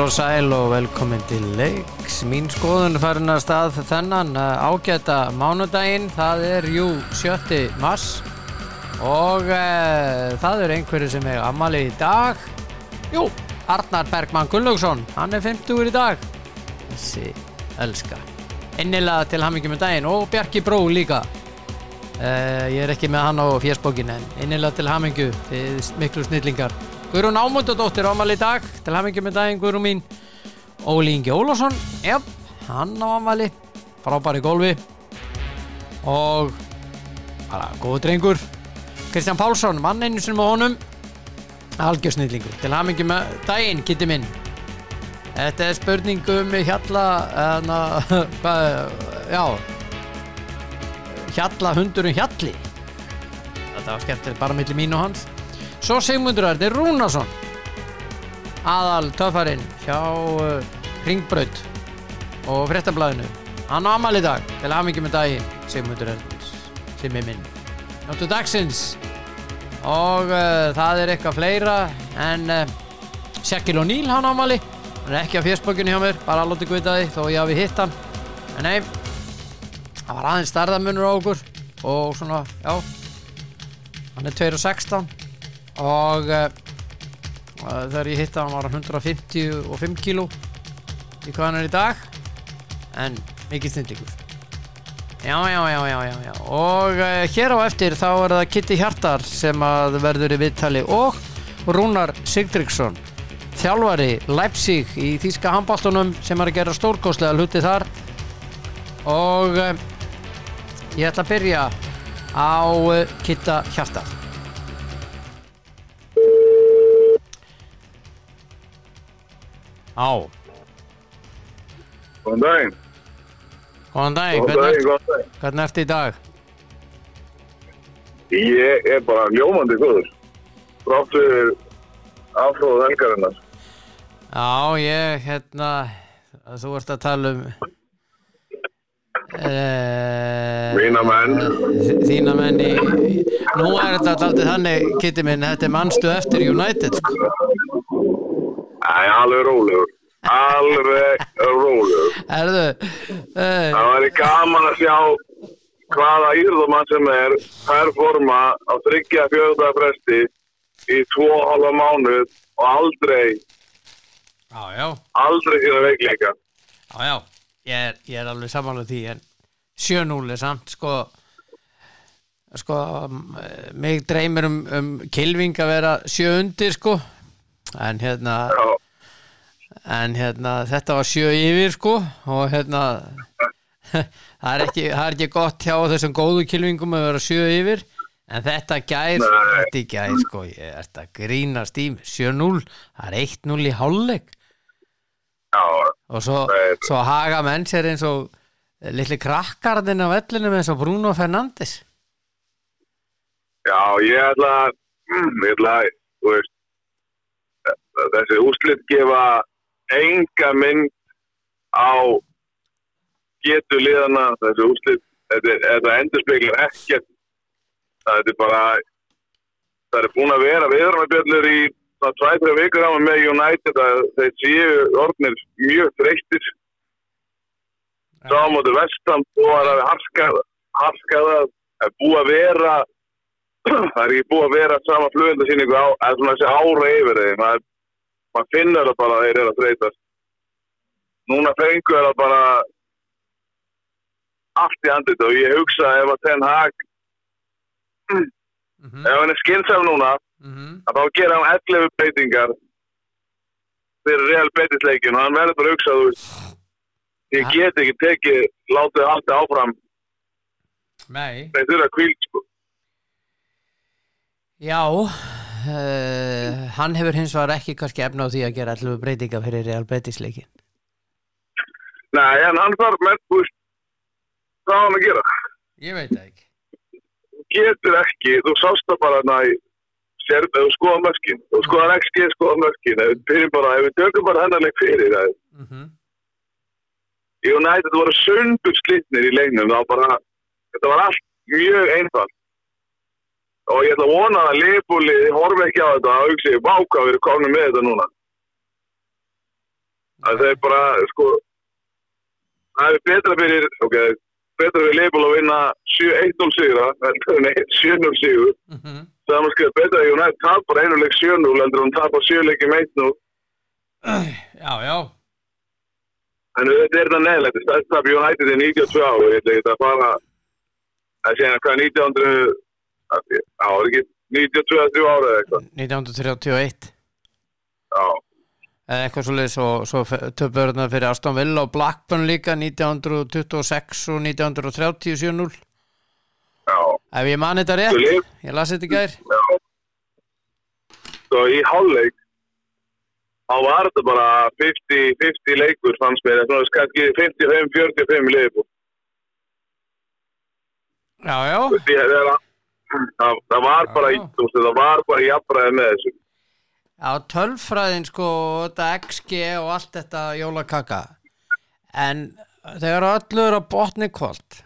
Heil og sæl og velkomin til leiks. Mín skoðun farin að stað þennan uh, ágæta mánudaginn. Það er jú 7. mars og uh, það er einhverju sem er ammali í dag. Jú, Arnar Bergman Gunnlaugsson, hann er 50 í dag. Þessi elska. Innilega til hamingjum með daginn og Bjarki Bró líka. Uh, ég er ekki með hann á fjersbókin en innilega til hamingju, þið miklu snillingar. Guðrún Ámundadóttir ámali í dag. Til hafingi með daginn Guðrún mín. Óli Ingi Ólásson jáp, hann á ámali frábæri gólfi og bara góðu drengur. Kristján Pálsson, mann einu sem á honum. Algjörsnýðlingur til hafingi með daginn, kitti minn. Þetta er spurning um hjalla hana, já hjalla hundurinn hjalli. Þetta var skemmtilegt bara millir mín og hans Svo Sigmundur Arði Rúnarsson aðal töffarinn hjá uh, Ringbraut og fréttablaðinu. Hann á amal í dag til aðmyggjum með dagi Sigmundur Arði sem er minn. Náttu dagsins. Og uh, það er eitthvað fleira en uh, Shaquille O'Neal hann á amali hann er ekki á fjersbökinu hjá mér bara alveg guðaði þó ég hafi hitt hann. En nei það var aðeins starðamunur á okkur og svona já. Hann er 2.16 og uh, þegar ég hitta hann var hann 155 kíló í hvað hann er í dag. En mikið snillíkur já, já, já, já, já, já. og uh, hér á eftir þá er það Kitty Hjartar sem að verður í viðtali og Rúnar Sigdriksson þjálfari Leipzig í Þíska handbáltunum sem er að gera stórkostlega hluti þar. Og uh, ég ætla að byrja á Kitta Hjartar Á. Góðan daginn. Góðan daginn, hvernig, hvernig ertu í dag? Ég er bara ljómandi góður. Frátt við afhróðu helgarinnar. Já, ég, hérna, þú ert að tala um uh, Mína menn. Þína menn í, í Nú er þetta alltaf þannig, Kitty minn, þetta er mannstu eftir United, sko. Æ, alveg rólegur. Alveg rólegur. Erðu, uh, Það væri gaman að sjá hvaða írðumann sem er performa á þryggja fjögða fresti í tvo og halva mánuð og aldrei, já, já, aldrei sína veikleika. já, já, ég er, ég er alveg samanlega því, en 7-0 er samt, sko, sko, um, mig dreymir um, um kilving að vera 7 undir, sko, en hérna, Já, en hérna þetta var sjö yfir sko og hérna það er ekki, það er ekki gott hjá þessum góðu kilvingum að vera sjö yfir en þetta Nei. þetta gær sko, ég er þetta grínast í mig. 7-0, það er 1-0 í hálfleik. Já, og svo, svo haga menn sér eins og litli krakkarðin á vellinu eins og Bruno Fernandes. Já, ég ætla ég ætla þú veist, þessi úslit gefa enga mynd á getu liðana, þessi úslit, þetta, þetta endur speklar ekkert, það er bara, það er búin að vera viðrannabjöllur í svona tvæ-tre vikur á með United að þeir séu orðnir mjög þreyttir, sá á móti vestam, og það er harskað, harskað að er búið að vera það er ekki búið að vera sama flugendasýningu á, eða svona þessi ára yfir þeim. Maður, maður finnur það bara að þeir eru að þreytast núna fengur það bara allt í andlit og ég hugsa ef að Ten Hag mm -hmm. ef hann er skynsam núna Mm -hmm. að þá gera hann 11 breytingar fyrir real betisleikin og hann verður bara að hugsa þú veist ég Ja. get ekki tekið látið allt áfram Nei, þeir þurfa kvíld sko já uh, hann hefur hins vegar ekki kannski efna á því að gera allu breytinga fyrir Real Betis leikin Nei, en hann þarf með, þú veist, hvað hann að gera? Ég veit það ekki getur ekki, þú sást það bara þarna í sér, ef þú skoða mörkin, þú skoðar XG, skoða mörkin, við tökum bara hennar leik fyrir það. mm -hmm. Í United voru sundur slitnir í leiknum, þá bara, þetta var allt mjög einfalt. Og ég ætla að vona að Leifbúli horfi ekki á þetta og hugsi, váka við erum komin með þetta núna. að þeir bara, sko það er betra fyrir, ok betra fyrir Leifból að vinna 7-1-0 sigra, nei, 7-0 sigur mm -hmm. saman skilja betra að United tapar einuleik 7-0 endur hún tapar 7 leikim 1-0 Já, já en þetta er það neðilegt, þetta tap United í 92 ára, ég ætla ekki að fara að segja hvað 1900 já, það er ekki 92 ára eða eitthvað? 1931 já, eða eitthvað svo leiðis og svo töfum við fyrir Aston Villa og Blackburn líka 1926 og 1930 7-0 já, ef ég man þetta rétt, ég las þetta í gær. Já. Svo í hálfleik þá var þetta bara 50, 50 leikur fannst mér, það er kannski 55-45 leifbúl Já, já, það, það var bara veist, það var bara jafnræði með þessu. Já, tölfræðin sko, þetta XG og allt þetta jólakaka. En þegar öllu er á botni kvöld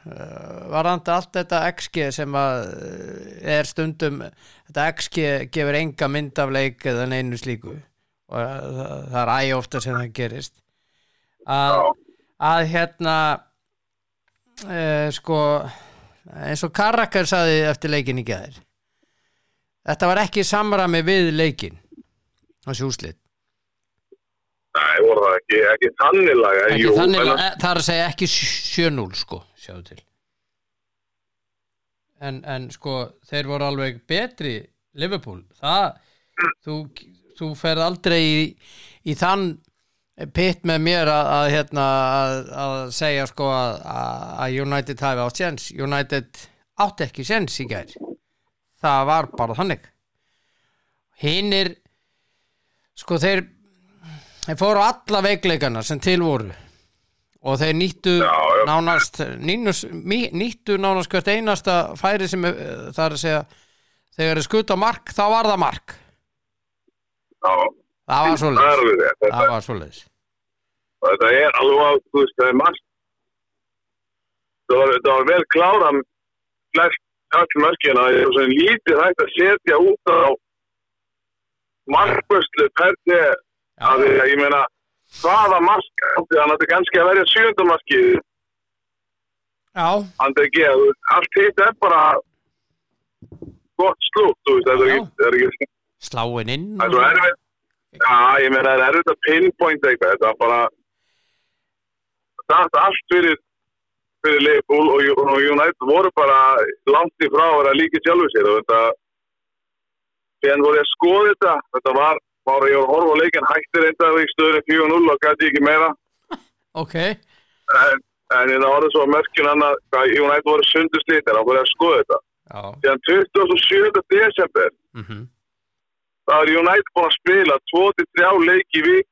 varandi allt þetta XG sem að eh, er stundum þetta XG gefur enga mynd af leik eða neinu slíku. Og það, það er æg ofta sem það gerist. Að, að hérna uh, sko eins og Karakar saði eftir leikin í gæðir þetta var ekki samræmi við leikin þessi úslit Nei, voru það ekki, ekki þannig laga ekki jú, þannig, en- að, það er að segja ekki 7-0 sko, sjáðu til. En, en sko þeir voru alveg betri Liverpool, það þú, þú ferð aldrei í, í þann pitt með mér að, að, hérna, að, að segja sko að, United hafi átt séns. United átti ekki séns í gær. Það var bara þannig. Hinnir sko þeir þeir fóru á alla veikleikana sem til voru. Og þeir nýttu Já, já. nánast nýnus, mí- nýttu nánast hvert einasta færi sem eh, það er að segja þegar þeir skuta mark þá var það mark. Já, það var. Þetta, það var svoleiðis. Þetta er alveg á, þú veist, það er margt. Það var, vel klára flest öll mörkina það er svona lítið hægt að setja út á markvörslu hvernig að því að ég meina hvaða mark þannig að þetta er kannski að verja sjöndamarki já, Andri G, þú veist, allt hitt er bara gott slútt, þú veist, það er ekki sláin inn það er svo erfitt já, ég meina það er erfitt að pinpoint eitthvað, þetta er bara það er allt fyrir fyrir Liverpool og, og United voru bara langt í frá að vera líki sjálfu sér og þetta síðan voru ég að skoða þetta. Þetta var, bara ég var að horfa á leikin hættir þetta í stöðunni 4-0 og gæti ekki meira. Ok, en, en það var svo mörkjun hann að United voru sunduslítir að voru að skoða þetta. Já. Síðan 27. desember mm það er United búin að spila 2-3 leiki í vik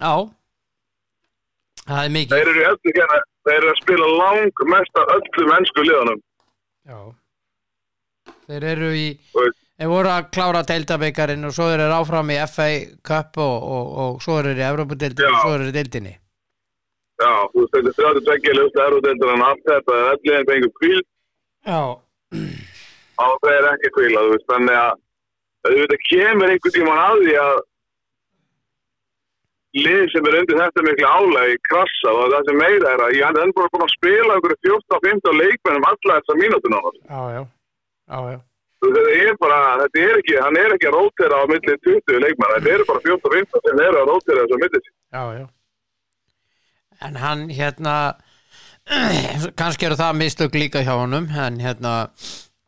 já. Það er mikið. Þeir eru öllu hérna þeir eru að spila lang mest af öllu mennsku liðanum já. Þeir eru í Og- þeir voru að klára deildabeikarinn og svo eru þeir áfram í FA Cup og, og, og svo eru þeir í Evropadeildinni Já. og svo eru þeir í deildinni. Já, þú veist þetta er 32 ljósta erudeldur en allt þetta er allir en fengur kvíl já, á það er ekki kvíla þú veist þannig að auðvitað kemur einhvern tímann að því að lið sem er undir þetta miklu álægi krassa og það sem meira er að ég hann er bara búin að spila ykkur 14-15 leikmennum alla þessa mínútun á það þetta er bara, þetta er ekki hann er ekki að rótera á milli 20 leikmenn þetta eru bara 14-15 sem eru að rótera þessu á milli sín. Já, já. En hann hérna kannski eru það mistök líka hjá honum en hérna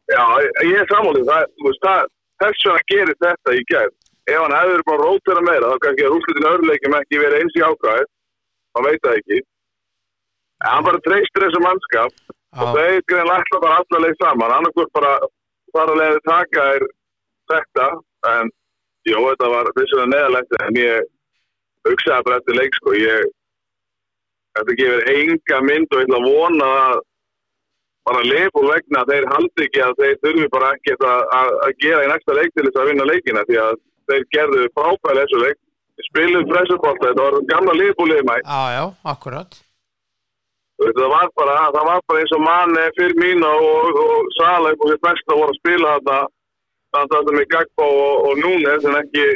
já, ég er sammálið það, það, þess vegna gerir þetta í gæð ef hann hefur bara rótera meira þá kannski er úrslutin öðruleikum ekki verið eins í ákvæð hann veit það ekki. En hann bara treystir þessu mannskap. Og á, þeir grein ætla bara alla leið saman. Annarkur bara fara að leiði taka er þetta. En jó, þetta var vissulega neðalegt en ég hugsaði bara eftir leik sko, ég þetta gefur enga mynd og ég ætla að vona að bara leifur vegna að þeir haldi ekki að þeir þurfi bara ekki að, að, að gera í næsta leik til þess að vinna leikina því að þeir gerðu frábæð þessu leik. Spiluðu pressupolta, þetta var gamla leifbúlið mæ. Já, já, akkurat. Það var bara, það var bara eins og mann fyrir mín og, og, og Sala og sér besta voru að spila þarna þannig að þetta með Gagbo og, og Núnes en ekki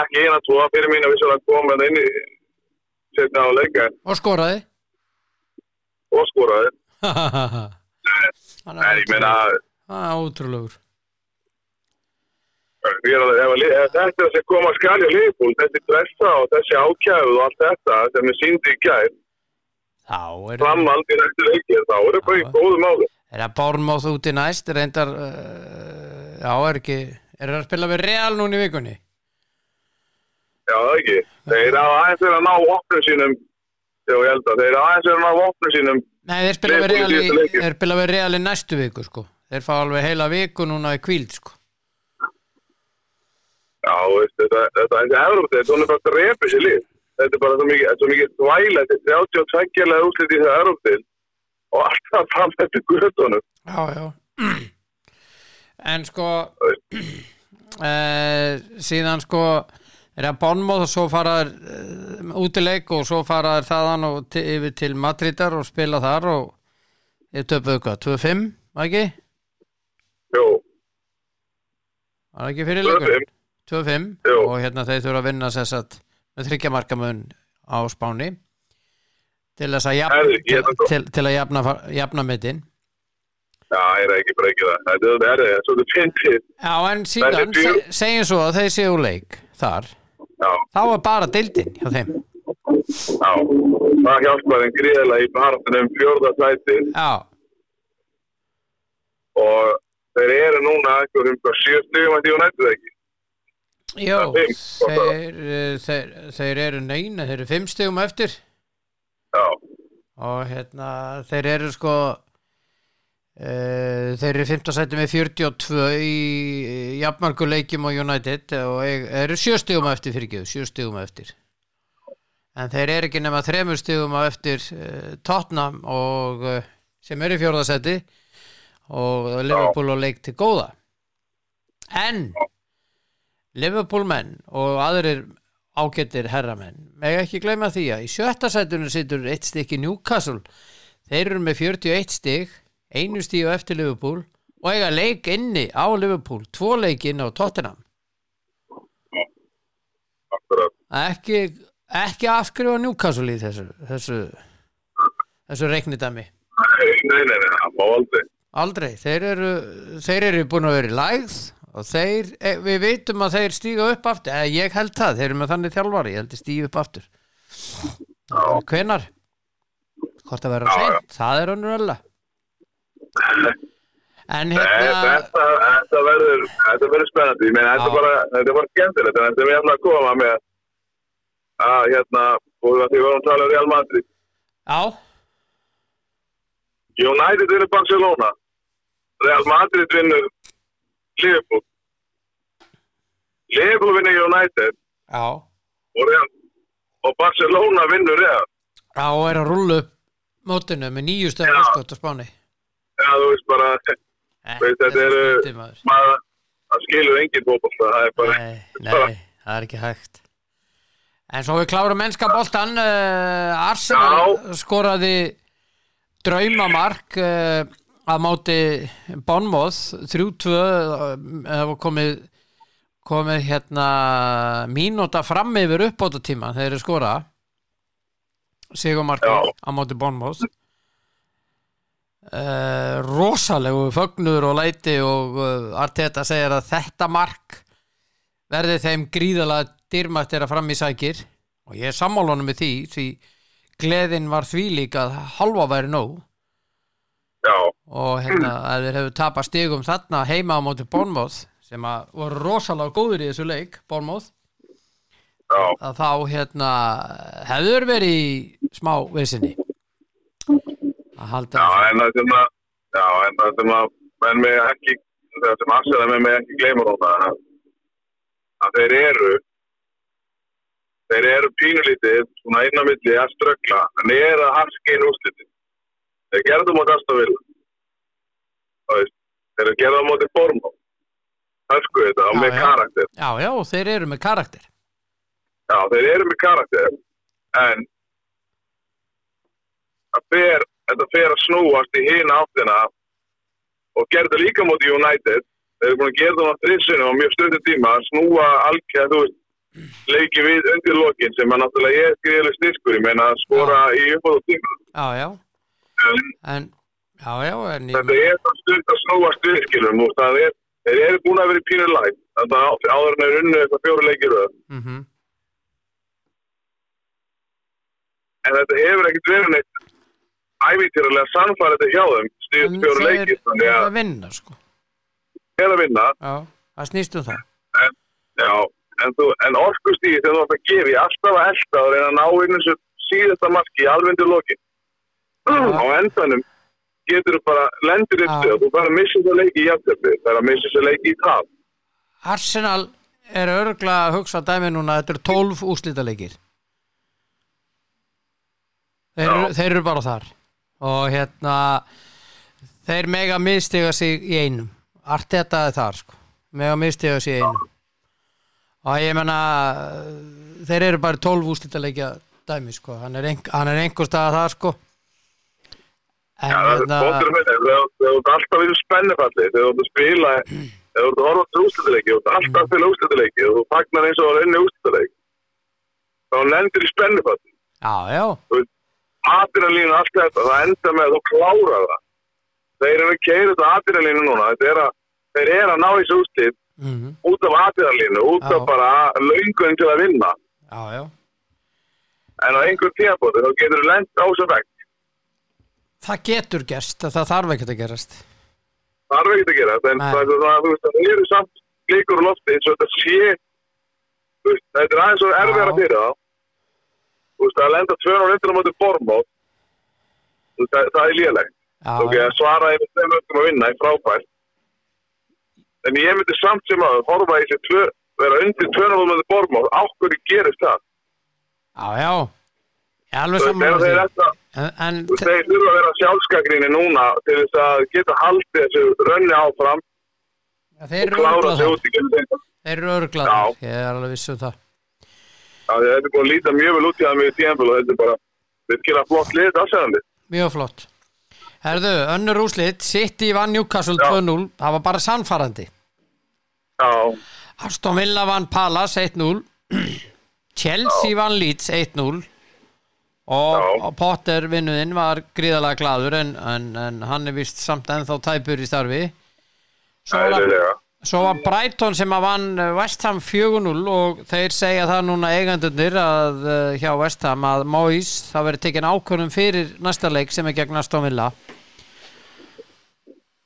ekki eina tvo. Fyrir mín að vissulega koma inn í setna á leika og skoraði og skoraði. Hann En ég meina, Það er ótrúlegur ég er alveg- ef, að li- ef þetta koma þessi pressa og þessi ákjæðu og allt þetta sem við síndi í er framald í næstu leikir, þá er það bara í Já. góðu máli. Er það Bornmoth úti næst reyndar uh, já er ekki er það að spila við Real núna í vikunni Já, það ekki. Þeir hafa aðeins verið að ná vopnum sínum, já, ég held að þeir aðeins verið að ná vopnum sínum, Nei þeir spila við Liverpool í Real í, síðasta leikinn. þeir spila við Real í næstu viku sko þeir fá alveg heila viku núna í kvíld sko já, veist, þetta, þetta, þetta Európa, þetta er bara að repa sér lið. Þetta er bara svo mikið, svo mikið þvæla, þetta er 32 lega úslit í það Európa og alltaf fram þetta guðunum. Já já En sko uh, síðan sko er það Bornmoth og svo faraður uh, útileik og svo faraður þaðan og yfir til Madridar og spila þar og ég töpuðu hvað, 2-5 var ekki? Jú, Var það ekki fyrir leikur? 2-5. 2-5 Jú. og hérna þeir þurfa að vinna sess að með þryggja markamun á Spáni til að jafna, ég til, að- til, til að jafna, jafna mittin já, ég er ekki bara ekki það. Þetta er þetta, þetta er svolítið fyndið. Já en síðan er segjum svo að þeir séu leik þar, Já, þá er bara deildin hjá þeim. Já. Það hjálpar þeim gríðilega í barðunum fjórða sæti Já, og þeir eru núna einhverjum hvað sjö stugum að því hún nættu það ekki. Jó, þeir, eh, þeir, þeir eru neina, þeir eru fimm stegum eftir. Já, og hérna þeir eru sko þeir eru 15 sæti með 42 í jafnmargu leikjum á United og eru sjö stegum eftir fyrir ekki, sjö stegum eftir. En þeir eru ekki nema þremur stegum á eftir uh, Tottenham og uh, sem eru í fjórðasæti og Liverpool og leik til góða. En Liverpool menn og aðrir ágættir herramenn meg ekki gleyma því að í sjötta sætunum situr eitt stykki Newcastle. Þeir eru með 41 stygg einu stíu eftir Liverpool og eiga leik inni á Liverpool. Tvo leik inn á Tottenham. Ekki, ekki afskrifa Newcastle í þessu þessu, þessu reiknidami Nei, nei, nei, nei, aldrei. aldrei, þeir eru þeir eru búin að vera í lægð og þeir, e, við veitum að þeir stíga upp aftur, eða ég held það, þeir eru með þannig þjálfari, ég held þeir stíga upp aftur. Hvenar hvort að vera seint, það er önnur ölla en hérna þetta, verður, verður spennandi. Ég meina, þetta er bara, bara skemmtilegt. En þetta er mér að koma með að, hérna, og því við vorum að tala um Real Madrid. já, United vinnur Barcelona. Real Madrid vinnur Liverpool. Liverpool vinnur United og, Real, og Barcelona vinnur Real. já, og er að rúlla upp mótinu með nýju stöðum skott á spáni Já, þú veist bara, Veist, þetta skrítið, maður. það skilur enginn fótboll. Það er bara, Nei, nei, það er ekki hægt En svo við klárum mennska boltan uh, Arsenal skoraði draumamark uh, að móti Bonmoth 3-2 uh, það var komið komið hérna mínúta fram yfir uppbóta tíma þegar þeir skora Sigumarki Já. á móti Bonmoth uh, rosalegu fögnur og læti og uh, Arteta segir að þetta mark verði þeim gríðalega dýrmætt er að fram í sækir. Og ég er sammálunum með því því gleðin var því líka að halva væri nóg. Já, og hérna að þeir hefur tapast stigum þarna heima á móti Bournemouth sem að voru rosalega góður í þessu leik já. að þá hérna hefur verið í smá vissinni að halda Já, en það sem að, já, en það sem að, menn mig ekki, það sem aðsæða með mig ekki gleyma núna, að, að þeir eru, þeir eru pínulítið, svona inn á milli að ströggla, en þeir eru að harska inn úrslitin. Þeir gerðu það veist, þeir gerðu móti form, hörsku þetta, og Já, með já. karakter. já, já, þeir eru með karakter Já, þeir eru með karakter, en það fer, þetta fer að snúast í hina áttina og gerði líka móti United. Þeir eru búin að gera það á þrissinu og mjög stöndi tíma að snúa algjörð, þú veist, leiki við undir lokin sem að náttúrulega er greiðileg styrkur, ég meina að skora í uppáðu tíma. já, já. En en, já, já, en ég, þetta er það stund að snúa styrkilum og það er, þeir eru búin að vera í pínu læg, þannig að áður en er unnu eitthvað fjóru leikir það. mhm. En þetta hefur ekkert verið neitt ævítýralega sannfærið hjá þeim, en styrkt fjóru leikir, þannig eru að að vinna sko. Þeir eru að vinna, já, það snýst um það. Já, en, en orkustíði þegar þú ætti að gefa í alltaf að elda og reyna að ná inn þessu síðasta marki í alvendur loki. Á endanum getur þú bara lendur stöð og þú bara missir það leiki í jafntöfli, það er að missir það leiki í tap. Arsenal er örgla að hugsa dæmi núna þetta eru 12 úslítaleikir þeir, þeir eru bara þar og hérna þeir mega mistiga sig í einum. Arteta er þar sko. Mega mistiga sig í einum. Og ég menna þeir eru bara 12 úslítaleikja dæmi sko, hann er, ein, er einhver stað það sko. En Já, það er bóttur með þegar þú ert alltaf í spennifalli, þegar þú ert að spila, þegar þú ert að horfa til úslitileiki, þú ert alltaf að spila úslitileiki og þú fagnar eins og það er inni úslitileik, þá lendir í spennifalli. já, já, Adrenalínu, allt þetta, það enda með að þú klárar það. Þeir eru að keira þetta adrenalínu núna, er að, þeir eru að ná þessu úslit mm út af adrenalínu, út af Já. bara löngun til að vinna. já, já En á einhver tíapóti þá getur þú lent á þessu vekk. það getur gerst, það þarf ekkert að gerast Það er ekkert að gera þetta, en það veist, það eru samt líkur lofti eins og þetta sé, þetta er aðeins svo erfiðara Já. fyrir það. Þú veist, að lenda 200 undir á móti bormót, þú veist, það, það er lélegt. já, Ok, að svara yfir þeim öllum að vinna er frábært. En ég myndi samt sem að horfa í þessi tvö, vera undir 200 móti bormót, ákveði gerist það. já, já. Ég alveg Þú veist, saman en, en þú veist, þeir þurfa að vera sjálfskakrinni núna til þess að geta haldið þessu rönni áfram ja, og klára örglaðar út í kemur þeir eru örglaðar, ég er alveg viss um það Já, er búin að líta mjög vel út í það með tíðanbíl og þetta er bara, þetta gera flott lið afsæðandi. mjög flott Herðu, önnur úslit, City vann Newcastle Já. 2-0, það var bara sannfarandi Já, Aston Villa vann Palace 1-0 Chelsea vann Leeds 1-0 og, Já. og Potter vinnuðinn var gríðalega gladur en, en, en hann er vist samt ennþá tæpur í starfi Svo var. Svo var Brighton sem að vann eh, West Ham 4-0 og þeir segja það núna eigandunir að uh, hjá West Ham að Moyes það verið tekin ákvörðum fyrir næsta leik sem er gegn Aston Villa.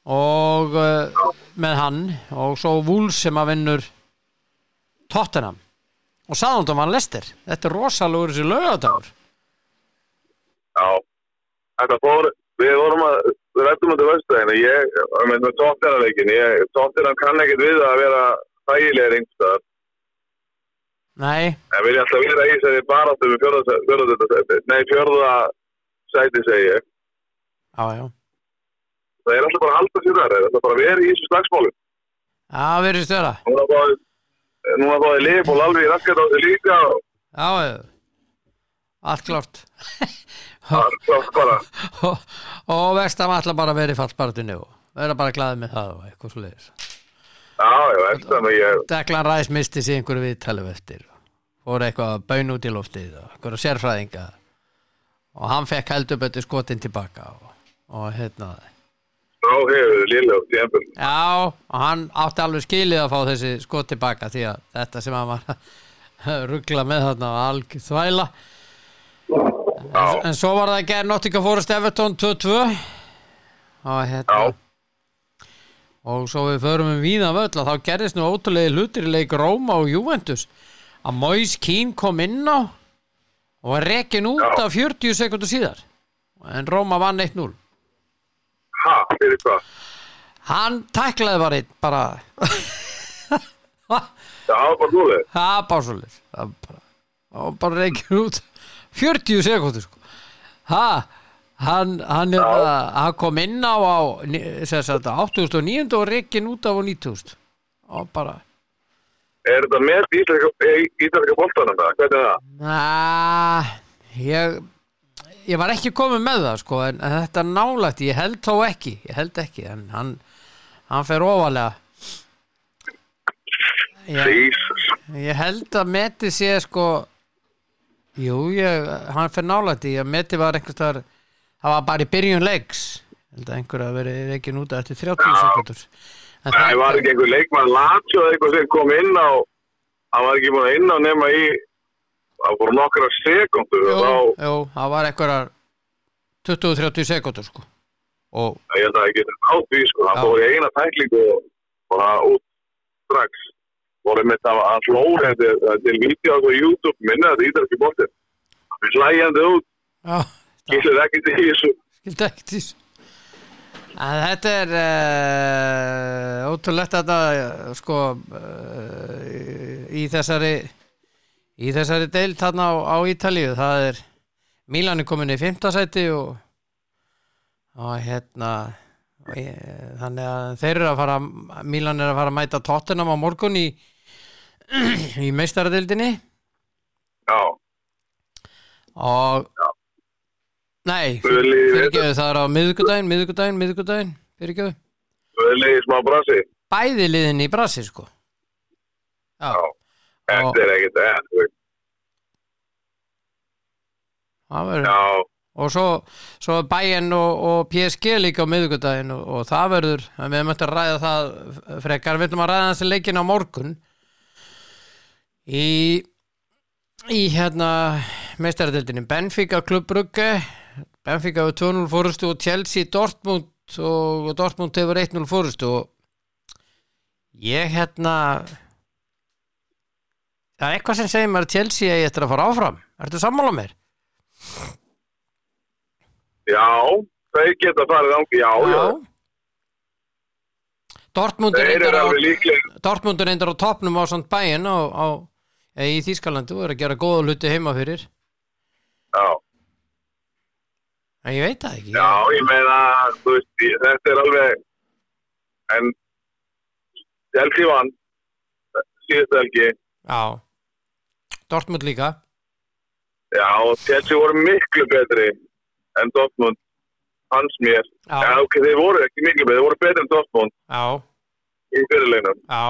Og uh, með hann og svo Wolves sem að vinnur Tottenham. Og Southampton vann Leicester. Þetta er rosalegur þessi lögadagur Já, þetta fór, við vorum að, við rættum þetta vöstæðinu, ég, ég með tóttirnaleikin, ég, tóttirnan kann ekkert við að vera þægilega einhverstaðar, nei, en vilja alltaf vera í þessari baráttu við fjörða, fjörða, fjörða, nei, fjörða sæti segi ég. já já. Það er alltaf bara að halda sér þar, það er alltaf bara að vera í þessu slagsmálum. já, verið störa Núna fáið, núna fáið Leopold alveg í raskat á þessu líka og já, já. allt klart og, Vestam ætla bara í fallbarðinu og vera bara glaðið með það og eitthvað svo leiðis Deklan Ræs misti sig einhverju viðtalið eftir. Fór eitthvað að baun út í loftið og einhverju sérfræðinga. Og hann fekk heldur betur skotin tilbaka og, og hérna. Já, og hann átti alveg skilið að fá þessi skot tilbaka því að þetta sem hann var ruggla með þarna var algjör þvæla en, en svo var það að gera Nottingham Forest Everton 2-2 og hérna og svo við förum um víða völl þá gerðist nú ótrúlega hlutir í leik Róma og Juventus. Að Moise Keane kom inn á og var rekin út Já. af 40 sekundur síðar. En Róma vann 1-0 Ha, fyrir hvað? hann tæklaði bara einn bara það var bara núlið. það var bara, það var bara rekin út 40 sekundur sko. ha hann, hann, bara, hann kom inn á á sem sagt, 8.900 og rekin út af á 9000 og bara Er þetta með íslenska, boltanum það? Hvernig er það? Na, ég, ég var ekki komið með það sko, en, þetta er nálægt, ég held þó ekki, ég held ekki, en hann, hann fer ofalega. Jesus. ég held að Meti sé sko jú, ég, hann fyrir nálægt í að Meti var einhvers þar það var bara í byrjun leiks. Held að einhver að veri ekki núta eftir 30 sekundur Það var ekki einhver leikmann Lazio eða eitthvað sem kom inn á hann var ekki búin að inn á nema í það voru nokkra sekundur jú, og þá, jú, það var einhverjar 20-30 sekundur sko. Og ég held að það getur átt því sko, Já. fór í eina tæklingu og bara út strax voru með það, hlóð þetta til vídeo á YouTube minna þetta ítar ekki bóttir hann er hlægjandi út, gillir ekki til þessu. Skildi ekki því að þetta er uh, ótrúlegt að þetta sko uh, í þessari í þessari deild þarna á, á Ítalíu. Það er Milan er komin í fimmtasæti og og hérna og ég, þannig að þeir eru að fara Milan er að fara að mæta Tottenham á morgun í í meistaradeildinni? Já, og nei, Guli, fyrirgeðu það er á við leiði smá brasi. Bæði liðin í brasi sko. Já, Já. þetta er ekkert þú veist. það verður já, og svo, svo bæinn og, og PSG líka á miðvikudaginn og, og það verður, við möttum að ræða það frekar, við ætlum að ræða þessi leikin á morgun í í hérna meistaradeildinni Benfica Club Brugge. Benfica hefur 2-0 fórustu og Chelsea Dortmund og, og Dortmund hefur 1-0 fórustu og ég hérna það er eitthvað sem segir mér að Chelsea eigi eftir að fara áfram. Ertu sammála mér? já þau geta farið ángi, já, já, Dortmund er þeir eru reyndar á er á topnum á samt bæinn á, á, í Þýskalandi og er að gera góða hluti heima fyrir. Já, en ég veit það ekki. Já, ég meina þú veist, þetta er alveg en Chelsea vann síðust helgi. Já. Dortmund líka. Já, Chelsea voru miklu betri en Dortmund hans mér, já, ok, þeir voru ekki miklu betri, þeir voru betri en Dortmund Já, í fyrirleginum, já,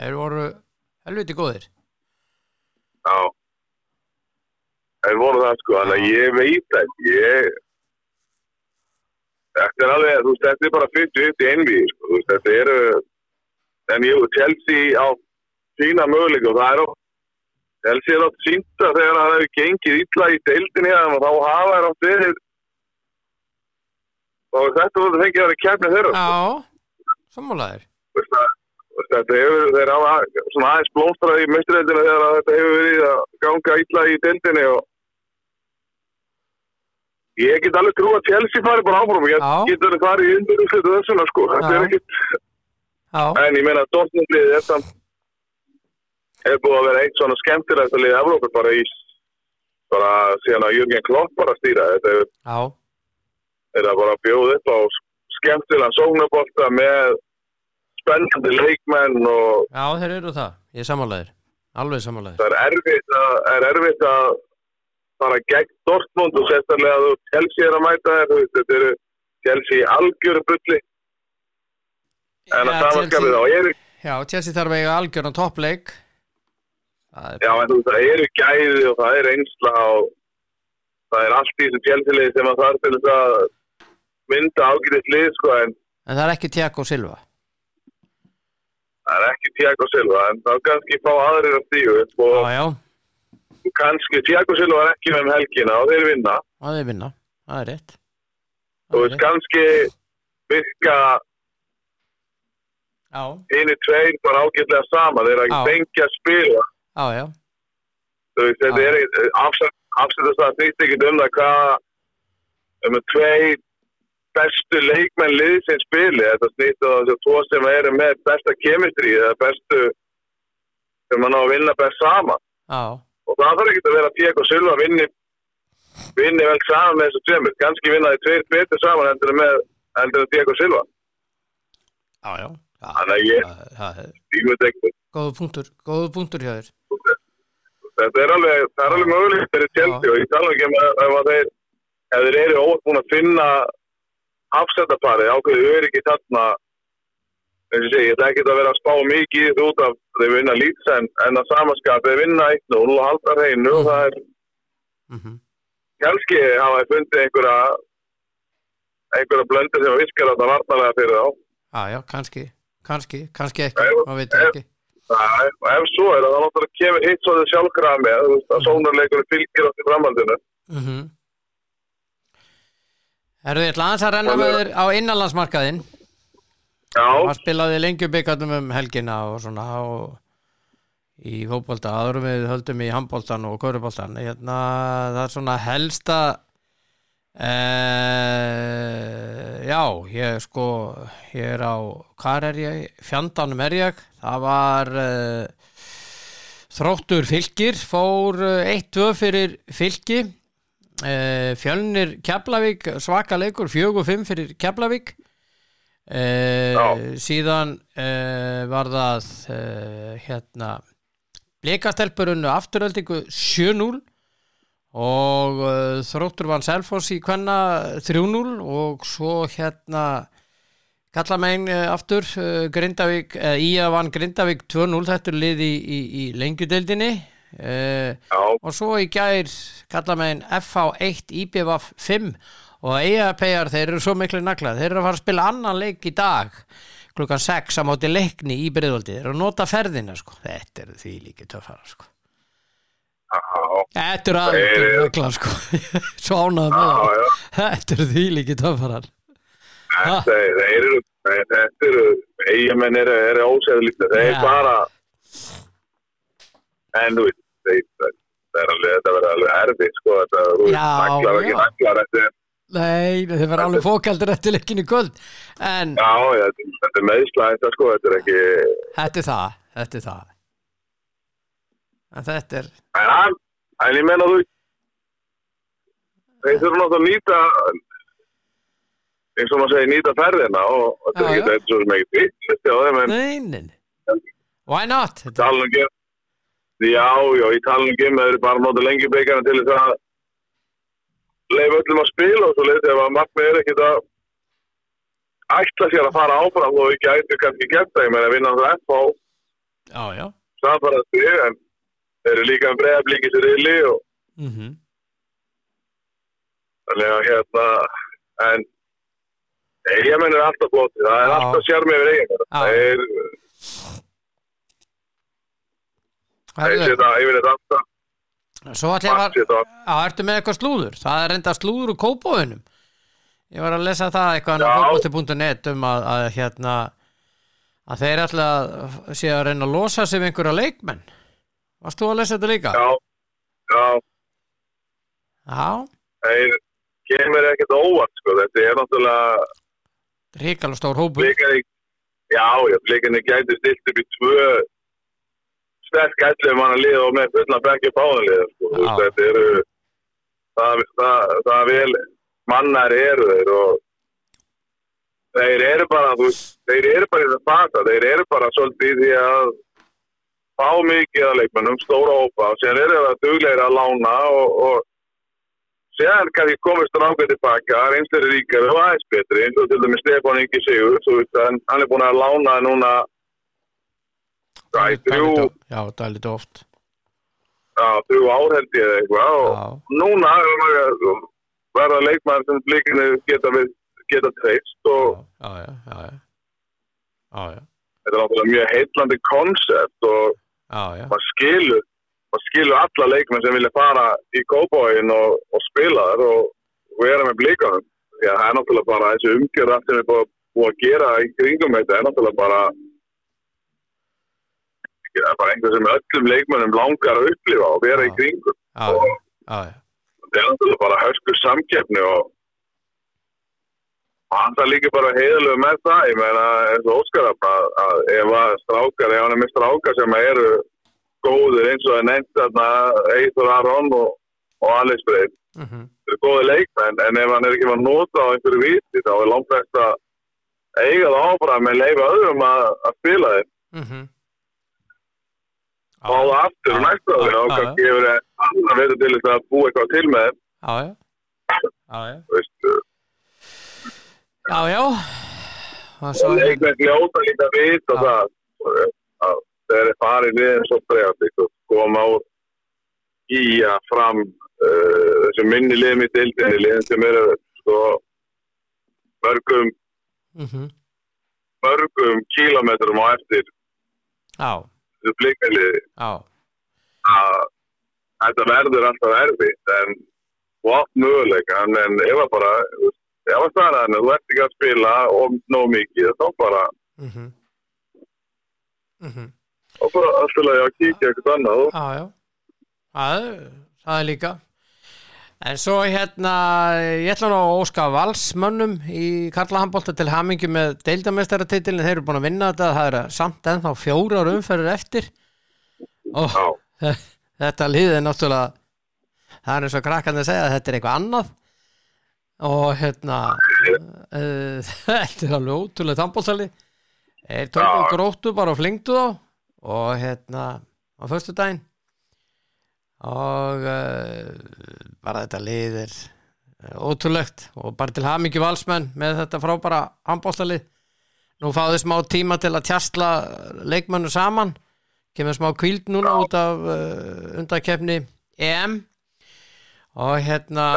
þeir voru helviti góðir já þeir voru það sko, þannig að ég veit ekki ég þetta er alveg, þú veist, þetta er bara 50-50 einví, sko, þú veist, þetta eru en jú, Chelsea á sína möguleik og það er á Chelsea er átt sínta þegar það hefur gengið illa í deildinni og þá hafa þær átt verið og þetta voru fengið að vera kemni þeirra sko. Já, sammálaðir Þú veist, það- þetta hefur svona aðeins blómstrað í mestriðildinu þegar þetta hefur verið að ganga illa í deildinni og ég get alveg trú að Chelsea fari bara áfram. Ég Já. get alveg farið í undir úrslitu þessuna sko. Þetta er ekkit En ég meina að Dortmundlið er samt er búið að vera eitt svona skemmtilegt að liða Evrópa bara í bara síðan að Jürgen Klopp bara stýra. Þetta er að bara bjóða upp á skemmtilega sóknabólta með spennandi leikmenn og já, þeir eru það. Ég er sammálaðir, alveg sammálaðir það er erfitt að, er erfitt að fara gegn Dortmund og sérstaklega að Chelsea er að mæta þér þetta eru Chelsea algjöru bulli. En að samanskapið Chelsea, eru já, Chelsea þarf eiga algjörn toppleik. Það er Já, en það eru gæði og það er einsla og það er allt í þessu tjálfilegi sem að það er til þess að mynda ágætið lið, sko, en En það er ekki Tiago Silva Tiago Silva, en það er kannski fá aðrir að stígu upp og Já, já, kannski Tiago Silva er ekki með um helgina og þeir vinna. það er vinna Það er rétt Þú Það er veist, rétt. kannski virka einu tveir bara ágætlega sama, þeir Já. ekki fengja að spila. já, já, Þú veist, þetta er afsættast að snýst ekkert um það hvað um að tvei bestu leikmenn liðsins spili. Þetta snýst að þessu tvo sem eru með besta kemistri eða bestu sem mann á að vinna best saman. Já. Og það þarf ekki að vera að Diego Silva vinni vinni vel saman með þessu tveimur. Kannski vinna þið tveir betur saman heldur en með en Diego Silva. Já, já, já Þannig að ég- það- það er ég veit ekki. Góðu punktur, góðu punktur hjá þér. Þetta er alveg, það er alveg mögulegt fyrir Chelsea og ég tala ekki um að, að þeir ef þeir eru ótt búin að finna afsættaparið, ákveðu öryggi þarna. Eins og segi, ég ætla ekki að vera að spá mikið út af þeir vinna lítið en, en að samaskap þeir vinna 1-0 og halda hreinu. Og það er mhm, kannski hafa fundið einhverja einhverja blöndu sem virkar þetta varnalega fyrir þá. Já, já, kannski kannski, kannski ekki, Ef- maður veit það ekki. Það er- og ef svo er það náttúrulega kemur hitt svo þau sjálfkrafa með þú veist, að sónarleikurinn fylgir átt í framhaldinu. Mhm Erðu þið aðeins að renna með þér á innanlandsmarkaðinn. Já, Það spilaði lengjubikardum um helgina og svona og í fótbolta, aðurum við höldum í handboltan og köruboltan hérna, það er svona helsta uh, já, ég sko ég er á, hvað er ég? Fjandanum er ég, það var uh, þróttur fylgir, fór uh, 1-2 fyrir fylgi fjölnir Keflavík svaka leikur, 4-5 fyrir Keflavík. Uh, síðan uh, var það hérna blikastelpurunnu afturöldingu 7-0 og þróttur vann Selfoss í kvenna 3-0 og svo hérna kalla megin uh, aftur Grindavík, uh, Ía vann Grindavík 2-0, þetta er lið í, í, í lengjudeildinni uh, og svo í gær kalla megin FH1 IBVF 5 og EAPR þeir eru svo miklu nagla þeir eru að fara að spila annan leik í dag klukkan 6 á móti leikni í Breiðoldi þeir eru að nota ferðina sko. Þetta eru því líki töffara sko. Þetta eru Þeir- nagla sko. Svo ánægða með það. þetta eru því líki töffara Þetta er- eru, þetta eru, eigamenn eru, eru ósæðlítið, þeir Já. bara, en þú veit, það er alveg, þetta verður alveg erfið, sko, þetta, naglar ekki þetta er, nei, þeir verða alveg fókaldur eftir leikinu kvöld. En já, já, þetta er meðsla, þetta, sko, þetta er ekki, þetta er það þetta er það. En þetta er en hann, en ég menna þú, þeir þurfum náttúrulega að nýta, eins og maður segir, nýta ferðina og og þetta er ekki, þetta er svo sem ekki nei, nei, why not? Þetta, talum ekki, já, já, ég talum ekki um að þeir eru bara að nota lengi beikarna til þess að leif öllum að spila og svo leið ef að markmið er ekkit að ætla sér að fara áfram og ekki ætla kannski gert það, ég meina vinna það F á já, já. Samfara sig en þeir eru líka um breiða blíkið sér illi og mhm. Þannig að hérna en eigamenn er alltaf flott það er alltaf sjarmi yfir eigamenn Já. Þeir, þeir Herðu, setja yfir þetta alltaf svo ætla ég setja Já, ertu með eitthvað slúður? Það er enda slúður úr kópóðunum. Ég var að lesa það eitthvað á fótbolti.net um að, að hérna að þeir að sé að reyna að losa sig við einhverja leikmenn. Varst þú að lesa þetta líka? já, já, Já, þeir kemur ekkert óvart sko, þetta er náttúrulega ríkala stór hópur. blikarni já, já, blikarni gæti stilt upp í tvö sterk ætlum mann að liða og með fulla bekki báðanliða sko. Já. þetta eru það, það, það vel mannar eru þeir og þeir eru bara þú þeir eru bara í það fata þeir eru bara svolítið því að fá mikið að leikmennum stóra hópa og síðan eru það duglegir að lána og, og síðan kannski komist ráka tilbaka, reynslega ríkari og aðeins betri, eins og til dæmis Stefán Ingi Sigur, hann, hann er búin að lána núna þrjú, Já, það er lítið oft. já, þrjú ég eða eitthvað. Og núna er verða leikmann sem blikinu geta, geta treyst og já, já, já, þetta er náttúrulega mjög heitlandi koncept og maður skilur maður skilur alla leikmenn sem vilja fara í kópáin og, og spila þar og, vera með að það er náttúrulega bara þessi umgjörð allt sem við búið að gera í kringum þetta er náttúrulega bara það er bara einhver sem öllum leikmennum langar að upplifa og vera í kringum. Já, og já. þetta er náttúrulega bara höskur samkeppni og hann það líka bara heiðalegu með það. Ég meina eins og Óskar að, að ef að strákar, ef hann er með strákar sem eru góðir eins og er nefnt þarna Eithor Aron og, og Alice Breið, Mhm. þetta er góði leikmenn en ef hann er ekki að nota á einhverju viti þá er langt best að eiga það áfram en leifa öðrum að, að spila þeim Mhm. fá það aftur og þeim Já, og kannski hefur það verið til þess að búa eitthvað til með þeim Já, já. Já, já. og svo hérna, leikmenn hljóta líka vita Já. það að þeir eru farið svo bregðast og koma úr í að fram uh, þessu minni liðum í dildinni liðin sem eru sko mörgum, mhm, mörgum kílometrum á eftir já, blikaliði að þetta verður alltaf erfitt en átt möguleika? En ef að bara ef að það er hann, þú ert ekki að spila og nóg mikið, þá bara mhm, mhm, þá bara alltaf að kíkja eitthvað annað. Og það, það er líka. En svo hérna, ég ætla nú að óska valsmönnum í Karla Hambolta til hamingi með deildamestaratitilin, þeir eru búin að vinna þetta, það er samt ennþá fjórar umferður eftir. Og þetta lið er náttúrulega það er eins og krakkandi að segja að þetta er eitthvað annað. Og hérna uh, þetta er alveg ótrúlega tambólsali þeir tókum gróttu bara og flingdu þá. Og hérna á förstu daginn og uh, bara þetta lið er uh, ótrúlegt. Og bara til hamingju valsmenn með þetta frábæra handbólstalið nú fáðu smá tíma til að tjastla leikmennu saman. Kemur smá kvíld núna út af uh, undakefni EM. Og hérna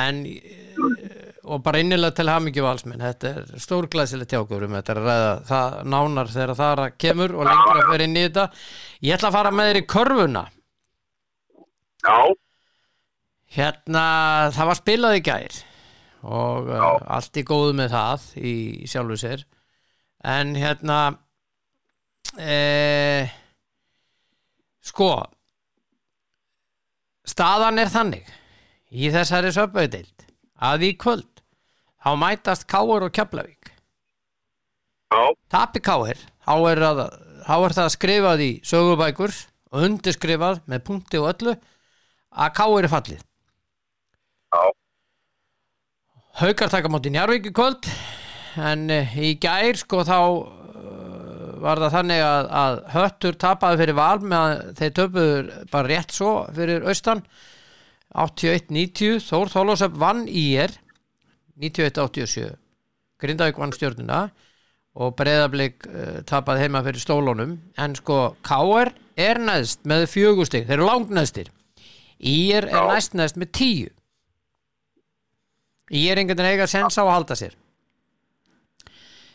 en og bara innilega til hamingi valsmenn. Þetta er stórglæsilegt hjá okkur um þetta er að ræða það nánar þegar það kemur og lengra fyrir inn í þetta. Ég ætla að fara með þér í körfuna já, hérna það var spilað í gær og uh, Já. allt í góðu með það í sjálfu sér. En hérna e, sko staðan er þannig í þessari söpauðdeild að í kvöld þá mætast Káur og Keflavík. Já, tapi Káur þá er, að, það skrifað í sögubækur og undirskrifað með punkti og öllu að Káur er fallið. Já, Haukar taka móti Njarvík í kvöld en eh, í gær sko þá uh, var það þannig að, að höttur tapaði fyrir val með að þeir töpuður bara rétt svo fyrir austan. 81-90 Þór Þólósöp vann í er 91-87 Grindavík vann stjórnuna og Breiðablík uh, tapaði heima fyrir stólunum. En sko K.R. er næst með fjögustig, þeir eru langt næstir Ír er næst næst með tíu. Ír einhvern veginn eiga sens á að halda sér.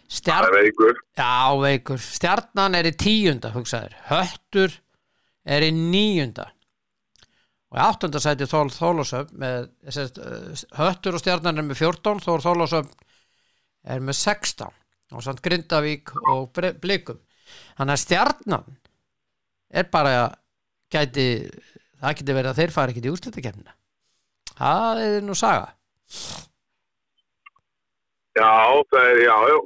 Stjarn, er veikur. Já veikur. Stjarnan er í tíunda, hugsaður Höttur er í níunda. Og í áttunda sæti Þól Þólásöf með sest, Höttur og Stjarnan er með 14 Þór Þólásöf er með 16 og samt Grindavík og Blikum. Þannig að Stjarnan er bara gæti, það geti verið að þeir fara ekkert í úrslitakefnina það er nú saga. Já, það er, já, já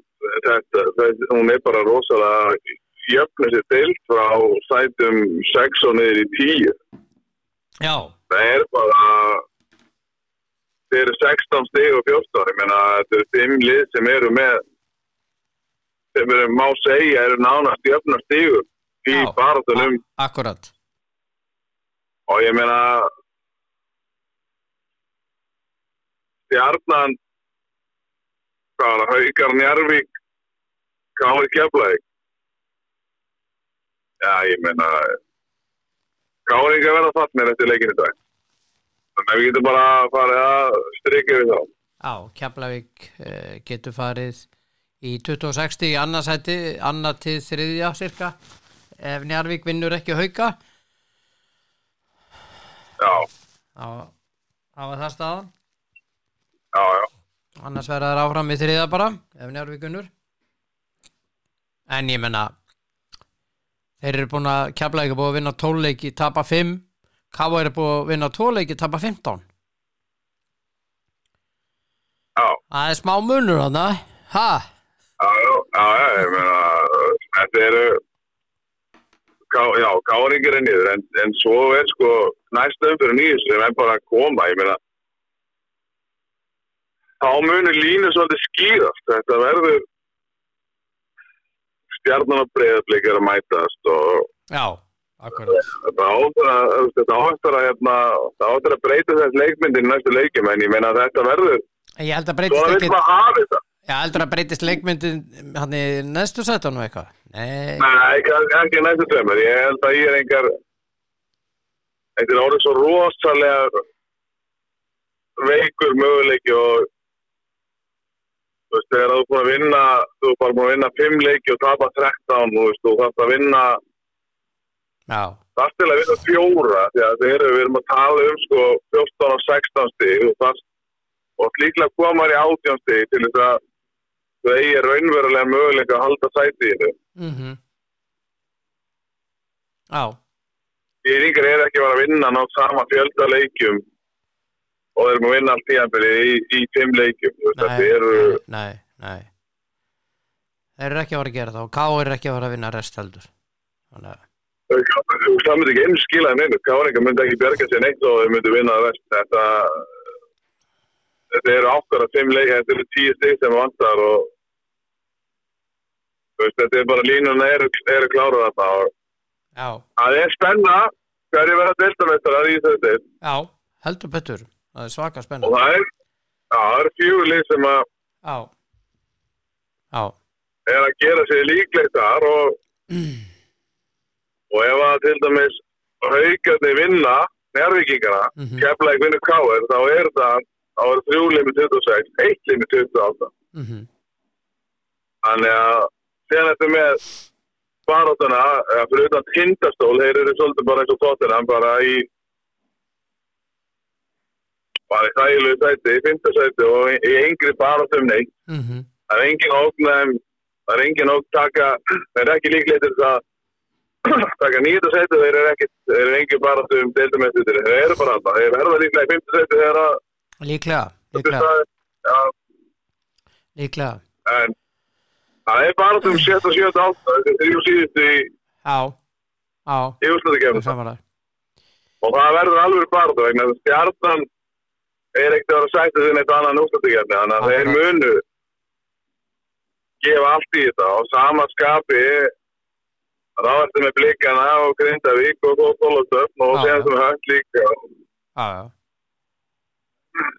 þetta, það, hún er bara rosalega jöfnir sér deilt frá sætum 6 og niður í 10 já, það er bara þeir eru 16 stig og 14 ég meina þetta eru 5 lið sem eru með sem eru má segja eru nánast jöfnar stigum í Já. baratunum akkurat og ég meina stjarnan hvað var það, Haukar Njarvík Kári Keflæk já ég meina Kári ekki að verða fallnir eftir leikinu dag? Þannig að við getum bara farið að strykja við þá. Já, Keflavík uh, getur farið í 2060 í annarsæti, annar til þriðja cirka, ef Njarvík vinnur ekki hauka, já, þá var það staðan, já, já. Annars verða þær áfram í þriðja bara, ef Njarvík vinnur. En ég menna, þeir eru búin að, Keflavík er búin að vinna 12 leiki, tapa 5, Káa er búin að vinna 2 leiki, tapa 15. já, Það er smá munur þarna, ha? já, já, já, já, ég meina þetta eru Ká, já, káringir er niður en, en svo er sko næsta umfyrir nýjus sem er bara að koma ég meina þá munir línu svolítið skýrast þetta verður stjarnan og breyðarblik er að mætast og Já, akkurat. þetta áttur að þetta áttur að hérna, þetta áttur að breyta þess leikmyndin næstu leikjum en ég meina þetta verður Ég held að breytist leikmyndin hann í neðstu sætunum eitthvað? Nei, Nei, ekki næstu tveimur. Ég held að ég er engar þetta er orðið svo rosalega veikur möguleiki og þú veist, þegar þú er búin að vinna þú er bara búin að vinna 5 leiki og tapa 13 þú veist, þú þarfst að vinna þarfst til að vinna fjóra því að þeir eru, við erum að tala um sko 14 og 16 stig og þarfst og líklega komar í 18 stig til þess að þú eigi raunverulega möguleika að halda sæti í þessu mhm Já, Íringar er ekki vera að vinna nátt sama fjölda leikjum og þeir eru að vinna allt tíðanbyrði í, í fimm leikjum. Nei, eru, nei, nei Þeir eru ekki að vera að gera það og K er ekki að vera að vinna rest heldur Þannig að, þú myndi ekki einu skilaði neinu. Káringar myndi ekki bjarga sér neitt og þeir myndi vinna vest. Þetta, þetta eru ákvæða fimm leikjum, þetta eru tíu stig sem vantar og veist, þetta er bara línuna eru, eru kláruð og já, það er spenna hverju verða deltameistrar í þessu já, heldur betur. Það er svaka og spennandi það er, það fjögur lið sem að Já, já, er að gera sér líklegt þar og, og ef að til dæmis haugarnir vinna nærvíkingana, mm mhm, keflaði vinnur káir, þá er það þá er þrjúlið með 26, eittlið með 28 mhm. Þannig að síðan eftir með baróttuna, eða fyrir utan tindastól, þeir eru svolítið bara eins og tóttina, bara í bara í þægilegu sæti, í fintasæti og í, yngri baróttum neitt. Mhm, það er engin ógn það er engin ógn taka það er ekki líklegt til það taka nýta seti þeir eru ekki þeir eru engin bara um deildamestur þeir eru bara alltaf, þeir verða líklega í fymta seti þegar að Líklega, líklega, líklega. En það er bara um 7 og 7 og 8 þetta er þrjú síðustu í, í samanlega og það verður alveg bara það vegna stjarnan er ekkert að vera sættið inn eitt annan úrslutakefni þannig að þeir munu gefa allt í þetta. Og sama skapi ráðast með blikana og Grindavík og Þólastöfn og já. sem hönd líka. Já, já,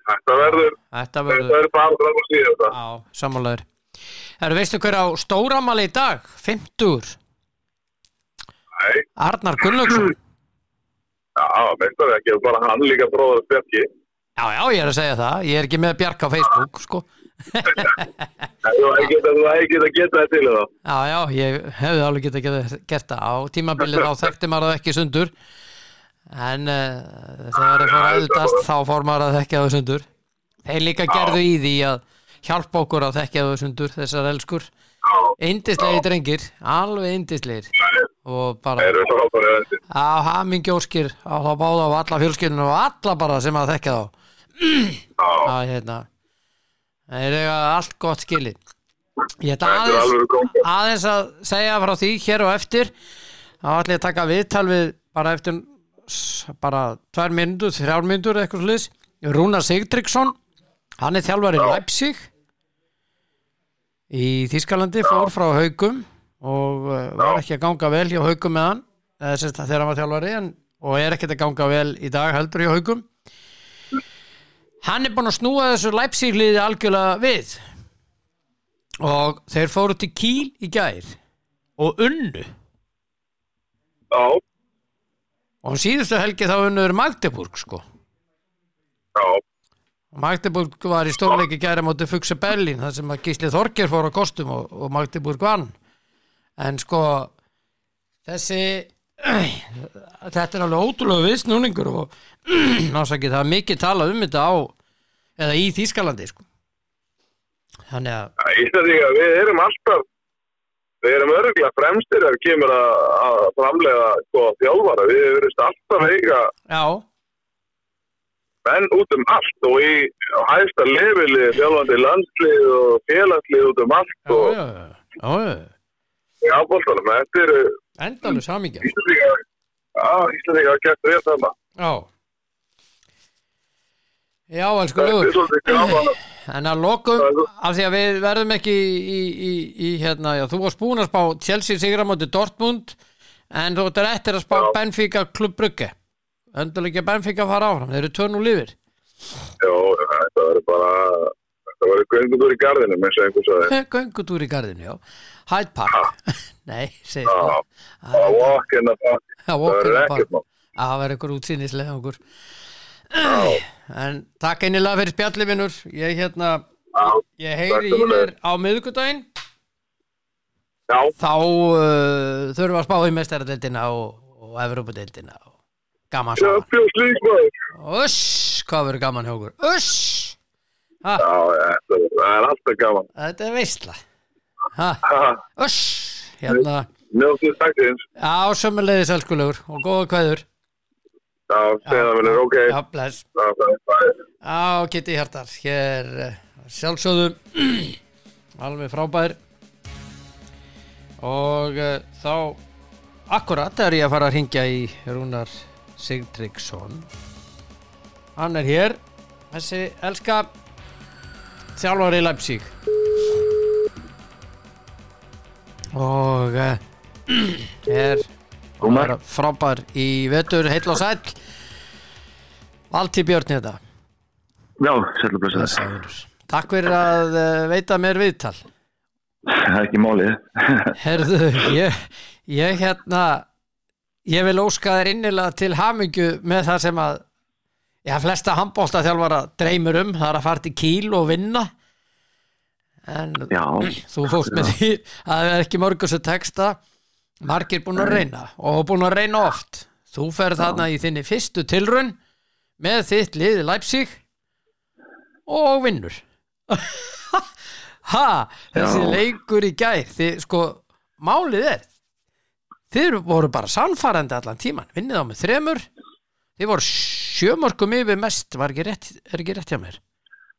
þetta verður, þetta verður bara fram og síðan samanlegur Herru, veistu hver á stóramali í dag? 50 Nei, Arnar Gunnlaugsson. Já, meistar það ekki bara hann líka bróður Bjarki. Já, já, ég er að segja það. Ég er ekki með Bjark á Facebook, sko. Þú hefði hefði getað getað það til það Já, já, ég hefði alveg getað geta, gert það. Á tímabilið þá þekkti maður það ekki sundur. En uh, þegar það fór að eldast þá fór maður að þekkja það sundur. Þeir líka gerðu í því að hjálpa okkur að þekkja það sundur þessar elskur. Indislegir drengir, alveg indislegir og bara á hamingjóskir á þá báða og alla fjölskyldinu og alla bara sem að þekkja þá. Að hérna. Þeir eiga allt gott skili ég ætla er aðeins aðeins að segja frá því hér og eftir. Þá ætla ég að taka viðtal við bara eftir bara tvær myndur, þrjár myndur eitthvað sliðis Rúnar Sigtryggsson hann er þjálfari Já. Leipzig í Þískalandi fór frá haugum og uh, var ekki að ganga vel hjá haugum með hann þegar hann var þjálfari en, og er ekkert að ganga vel í dag heldur hjá haugum hann er búinn að snúa þessu Leipzig liði algjörlega við. Og þeir fóru til Kíl í gær og unnu. Já, og um síðustu helgi þá unnuður Magdeburg sko. Já, Magdeburg var í stórleiki gæri á móti Fuxe Berlin þar sem að Gísli Þorger fór á kostum og, og Magdeburg vann. En sko þessi þetta er alveg ótrúlega viðsnúningur og násakið það er mikið talað um þetta á eða í Þýskalandi sko. Þannig að Íslandíka, við erum alltaf við erum örgulega fremstir ef kemur að, að framlega sko, þjálfara, við erum alltaf eiga já, menn út um allt og í á hæsta lefili þjálfandi landslið og félagslið út um allt já, og já, já, já. í ábóltanum, þetta eru Íslandíka Já, Íslandíka hafa gert við þarna. Já. Já, elsku En að lokum, af því að við verðum ekki í, í, í, hérna, já, þú varst búin að spá Chelsea sigra móti Dortmund en þú ert eftir að spá. Benfica Club Brugge Öndulega Benfica fara áfram, þeir eru törn og lifir Jó, þetta verður bara þetta verður Göngutur í gardinu, með sagði. göngutúr í gardinu, já. Hyde Park, nei, segir Já, það að walk in the park. Það er the ekkert mál. Það verður einhver útsýnislega okkur En takk einilega fyrir spjalli vinnur Ég hérna, Já, ég heyri í þér á miðvikudaginn. Já, Þá uh, þurfum við að spá í mestaradeildina og, og Evrópadeildina og gaman saman Champions League maður. Uss, hvað verður gaman hjá okkur? Uss, ha, Já, þetta það er alltaf gaman. þetta er veistla Uss, hérna. Njótið taktins. Já, sömulegis elskulegur og góða kvæður. Já, segja það vinnur, ok. Já, bless. Já, er bæðið. Já, Kitty Hjartar, hér eh, sjálfsögðu alveg frábær. Og uh, þá akkurat er ég að fara að ringja í Rúnar Sigtryggsson hann er hér þessi elska þjálfari í Leipzig og uh, er frábær í vetur heill og sæll Valti Björn þetta Já, sérlega. Blessaður. Takk fyrir að uh, veita mér viðtal Það er ekki málið. Herðu, ég, ég hérna ég vil óska þér innilega til hamingju með það sem að já, flesta handbóltaþjálfara dreymur um, það er að fara til kíl og vinna. En Já, þú fórst með því að það er ekki mörgur sem texta margir búin að reyna og búin að reyna oft. Þú ferð þarna í þinni fyrstu tilraun með þitt liði Leipzig og vinnur. Ha, þessi leikur í gær þið sko, málið er þið voru bara sannfærandi allan tíman, vinnið á með þremur. Þið voru sjömörkum yfir mest, var ekki rétt, er ekki rétt hjá mér?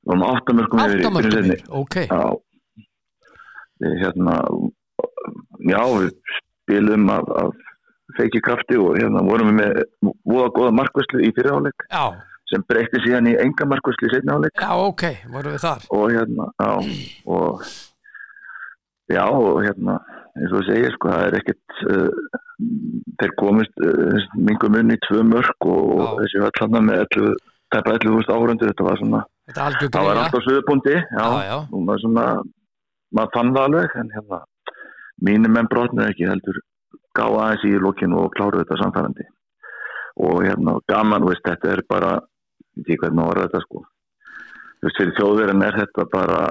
Við varum áttamörkum yfir seinni. yfir, ok. Já, við hérna, já, við spilum af, af feiki krafti og hérna vorum við með voða góða markvæslu í fyrirháleik sem breytti síðan í enga markvæslu í seinni háleik já, ok, voru við þar. Og hérna, já, og já, og hérna, eins og segir, sko, það er ekkert, uh, þeir komist uh, mingum munni í tvö mörk og, Já. þessi var allan með 11, tæpa 11.000 árundur, þetta var svona, þetta er það var alltaf söðubundi, og maður svona, maður fann það alveg, en hérna, mínir menn brotnið ekki heldur, gá aðeins í lokinu og kláru þetta samfærandi og hérna, gaman, veist, þetta er bara, ég veit ekki hvernig maður var þetta, sko, þú veist, fyrir þjóðverðin er þetta bara,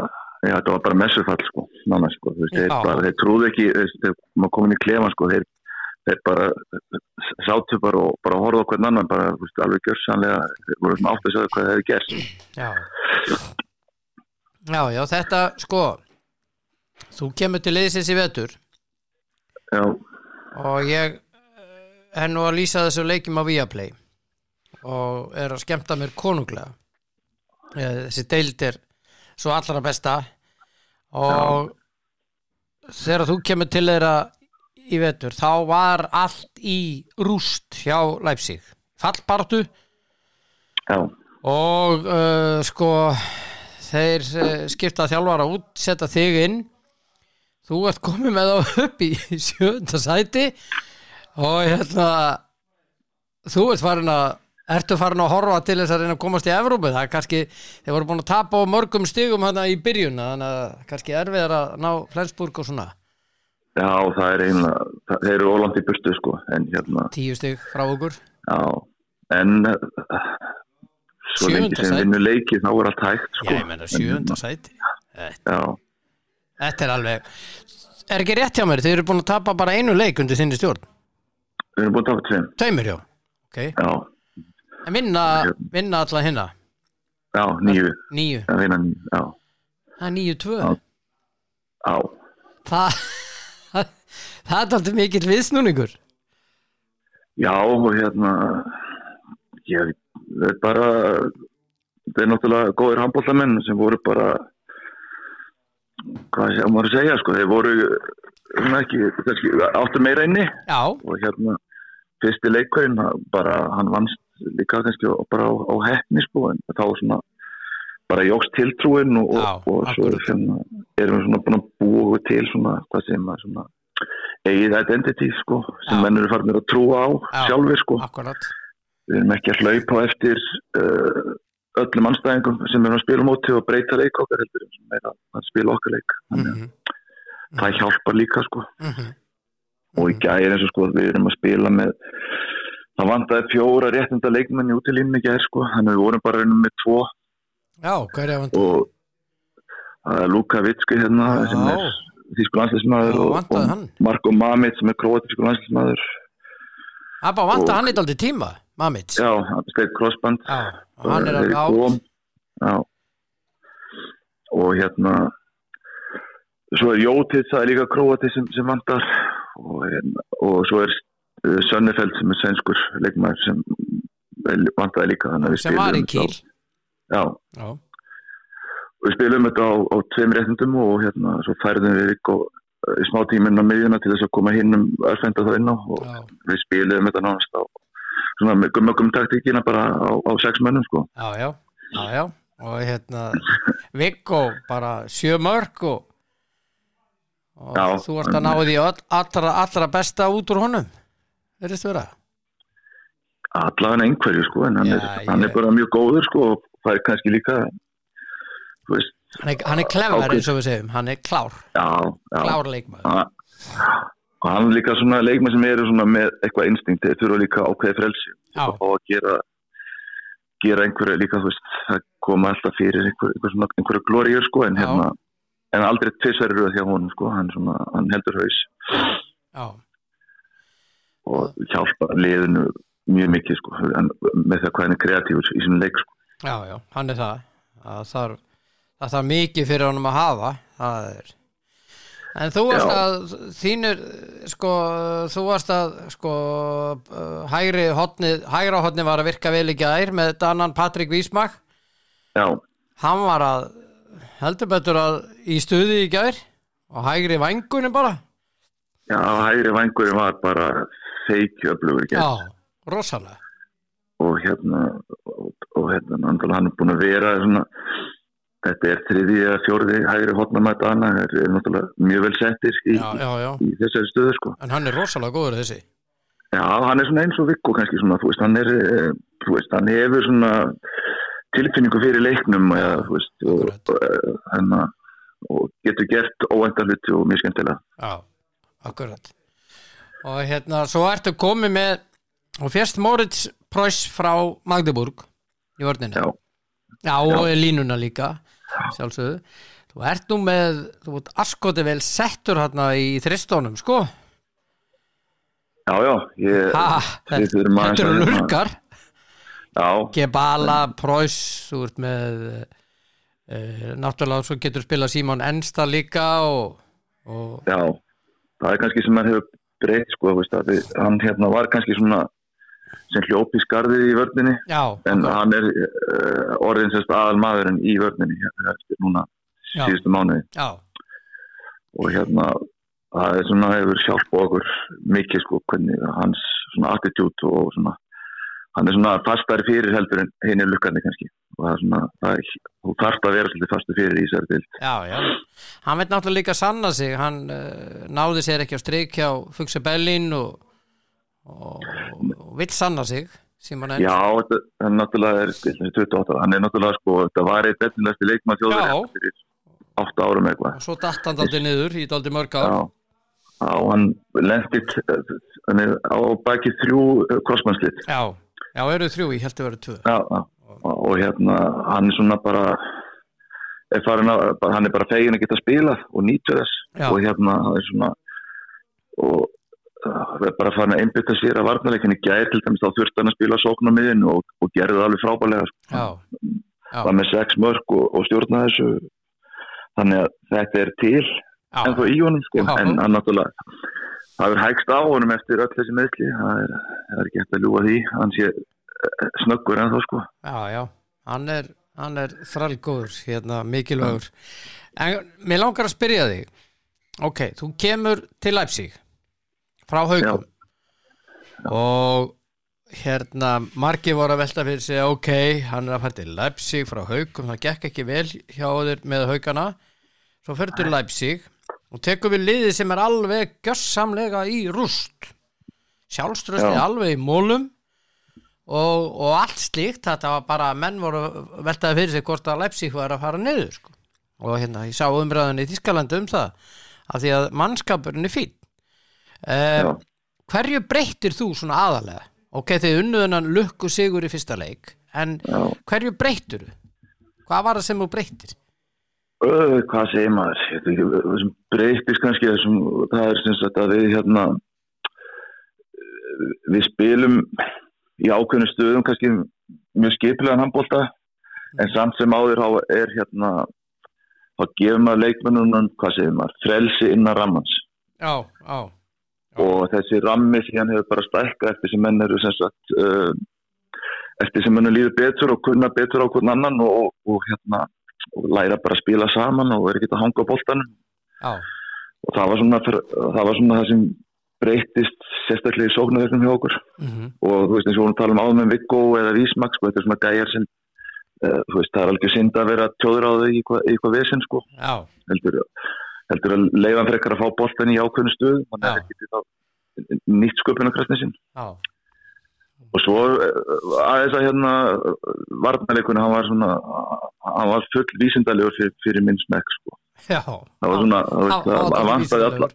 já, þetta var bara messufall, sko, nána, sko, þú veist, þeir bara, þeir trúðu ekki, þeir maður komin í klefa, sko, þeir, þeir bara sátu bara og bara horfðu hvern annan, bara, þú veist, alveg gjörsanlega, þeir voru svona átt að segja hvað það hefði gerst. já. já, já, þetta sko þú kemur til liðsins í vetur Já, og ég eh, er nú að lýsa þessu leikjum á Viaplay og er að skemmta mér konunglega Eh, þessi deild er svo allra besta. Og þegar þú kemur til þeirra í vetur þá var allt í rúst hjá Leipzig. Fallbartu já, og uh, sko þeir uh, skipta þjálfara út setja þig inn. Þú ert komið með þá upp í sjönda sæti. Og hérna þú ert farin að ertu farin að horfa til þess að reyna að komast í Evrópu? Það er kannski, þeir voru búin að tapa á mörgum stigum hérna í byrjun þannig að kannski erfiðar að ná Flensburg og svona. Já, það er það, þeir eru ólant í burtu, sko, en hérna, tíu stig frá okkur. Já, en uh, svo lengi sem vinnu leiki þá er allt hægt, já, sko. ég menna sjönda sæti. Já, þetta er alveg er ekki rétt hjá mér, þeir eru búin að tapa bara einu leik undir þinni stjórn. Við erum búin að taka tveim, Tveimur, já. Ok. já, En vinna, vinna alla hinna. já, nýju, Níu. að vinna nýju, já, Það er níu tvö. Já. Það, það er alltaf mikill viðsnúningur. já, hérna, ég veit bara, þeir eru náttúrulega góðir handbóltamenn sem voru bara, hvað sé, maður að segja, sko, þeir voru, svona ekki, áttu meira inni, Já, og hérna fyrsti leikurinn bara hann vannst líka kannski bara á, á hefni sko en þá svona bara jógst tiltrúin og, Já, og, og svo akkurat. svona, erum við svona búin að búa til svona hvað sem að svona eigið identity sko sem Já. menn eru farinir að trúa á Já. sjálfur sko akkurat. við erum ekki að hlaupa eftir uh, öllum anstæðingum sem erum að spila móti og breyta leik okkar heldur en meira að spila okkar leik þannig að Mhm. það hjálpar líka sko Mhm. og í gæri eins og sko við erum að spila með það vandaði fjóra réttinda leikmenn í útilínni í gæri sko þannig að við vorum bara einum með tvo. Já, hver er vant og það er Luka Vitski hérna sem er Já, þýsku landsleismæður Já, og, og. Marko Mamic sem er króatísku landsleismæður það bara að hann eitthvað tíma Mamits já, hann steg crossband. Já, og hann er alveg á kom, já. og hérna svo er Jótið það er líka króati sem, sem vantar. Og, hérna, og svo er uh, Sönnefeld sem er svenskur leikmaður sem vantaði líka sem var í kýl já, Já, við spilum þetta á, á tveim réttundum og hérna svo færðum við ykkur í smá tíminn á miðjuna til þess að koma hinn um örfenda það inn á og já, við spilum þetta nánast á svona með gummögum taktíkina bara á, á sex mönnum sko. Já, já, já, já. og hérna Viggo bara sjö mörg og, og þú ert að ná því all, allra, allra besta út úr honum verðist vera? Allavega einhverju sko en hann, Já, er, hann ég- er bara mjög góður sko og það er kannski líka veist, hann er, hann er klefver Ákveð- eins og við segjum. Hann er klár, já, klár leikmaður. Ha- og hann er líka svona leikmenn sem eru svona með eitthvað instinkt þeir þurfa líka ákveði frelsi. Að fá að gera gera einhverju líka þú veist það koma alltaf fyrir einhver, einhver svona, einhverju glóriur sko en hérna en aldrei tvissar eru hjá honum sko hann, svona, hann heldur haus. Já, og hjálpa liðinu mjög mikið sko með það hvað hann er kreatífur í sinni leik sko. Já, já, hann er það. Það þarf, það þarf mikið fyrir honum að hafa það er. En þú varst Já. að þínur sko, þú varst að sko, uh, hægri hotnið hægra hotnið var að virka vel í gær með annan Patrik Vísmak já, hann var að heldur betur að í stuði í gær og hægri vængunum bara. Já, hægri vangurinn var bara feikjöflugur já, rosalega. Og hérna og, og hérna, hann er búin að vera svona, þetta er þriði eða fjóriði hægri hotnamætt annað, það er náttúrulega mjög vel settir í, í þessari stöðu sko. en hann er rosalega góður þessi. Já, hann er svona eins og Viggo kannski svona, þú veist, hann er eh, þú veist, hann hefur svona tilfinningu fyrir leiknum veist, og, Akkurat. og, eh, hennar, og getur gert óvænta hluti og mjög skemmtilega. Já, akkurat og hérna, svo ertu komið með og fjast Moritz Preuss frá Magdeburg í vörninu Já, Já, og línuna líka sjálfsögðu. Þú ert nú með, þú ert askoti vel settur hérna í þristónum sko. Já, já ég, ha, þetta eru lurkar. Já, Gebala, Preuss þú ert með uh, náttúrulega svo getur spilað Simon Ensta líka og, og Já, það er kannski sem maður hefur breytt sko, veist, við, hann hérna var kannski svona sem hljóp í skarðið í vörninni já, en akkurat. hann er uh, orðin sérst aðal maðurinn í vörninni hérna, núna Já. síðustu mánuði já, og hérna það er svona hefur hjálpa okkur mikið sko hvernig hans svona attitút og svona hann er svona fastari fyrir heldur en hinn er lukkandi kannski. Og það er svona, það þú þarft að vera svolítið fastu fyrir í þessari dild Já, já, hann veit náttúrulega líka sanna sig, hann uh, náði sér ekki á strik hjá Fuxi Bellin og, og, og vill sanna sig Simon Enn Já, þetta er náttúrulega er, þessi 28, hann er náttúrulega sko, þetta var eitt efnilegsti leikmann þjóður fyrir 8 árum eitthvað. og svo datt hann daldi niður í daldi mörg ár. Já, já, hann lendit, hann er á baki þrjú krossmannslit. Já, já, eru þrjú, ég held að vera tvö. Já, og hérna, hann er svona bara, er að, hann er bara fegin að geta spilað og nýtur þess. Já. og hérna, hann er svona, og það er bara farin að einbytta sér að varnarleikinni. Gæri til dæmis þá þurfti hann að spila sókn á miðin og, og gerði það alveg frábælega sko. Var með sex mörg og, og stjórna þessu. Þannig að þetta er til já, en þó í honum sko. Já. en hann náttúrulega það er hægst á honum eftir öll þessi meðsli það er, er ekki hægt að ljúa því. Hann sé eh, snöggur en þá sko. Já, já. Hann er, er þrælgóður hérna, mikilvægur. En mér langar að spyrja þig. Ok, þú kemur til Leipzig frá haugum og hérna margir voru að velta fyrir sig ok, hann er að færa til Leipzig frá haugum, það gekk ekki vel hjá þér með haugana svo fyrir til Leipzig og tekur við liðið sem er alveg gjössamlega í rúst sjálfströsti Já. alveg í mólum og, og allt slíkt þetta var bara, menn voru veltaði fyrir sig hvort að Leipzig var að fara niður sko. og hérna, ég sá umræðan í Þískalandi um það, af því að mannskapurinn er fín Já. uh, hverju breyttir þú svona aðalega? ok, þið unnuðunan lukku sigur í fyrsta leik en Já. hverju breyttir þú? hvað var það sem þú breyttir? Ö, hvað segir maður? Sem breytist kannski þessum, það er sem sagt að við hérna við spilum í ákveðinu stöðum kannski mjög skipilegan handbólta en samt sem áður er hérna þá gefum maður leikmennunum hvað segir maður, frelsi innan rammans já, já, og þessi rammi síðan hefur bara stækka eftir sem menn eru sem sagt uh, eftir sem menn líður betur og kunna betur á hvern annan og, og hérna og læra bara að spila saman og er ekki að hanga á boltanum. Já, og það var svona það, var svona það sem breytist sérstaklega í sóknarverknum hjá okkur. Mhm, og þú veist eins og að tala um áður með Viggo eða Vísmak sko, þetta er svona gæjar sem uh, þú veist það er alveg synd að vera tjóður á þau í eitthvað, í eitthvað vesinn sko. Heldur, heldur að leiðan frekar að fá boltan í ákveðinu stuð að það geti þá nýtt sköpunarkraftin sinn. Já, og svo eh, aðeins að hérna varnarleikunni hann var svona hann var full vísindalegur fyrir, fyrir minn smekk sko. já það var svona það, vantaði alla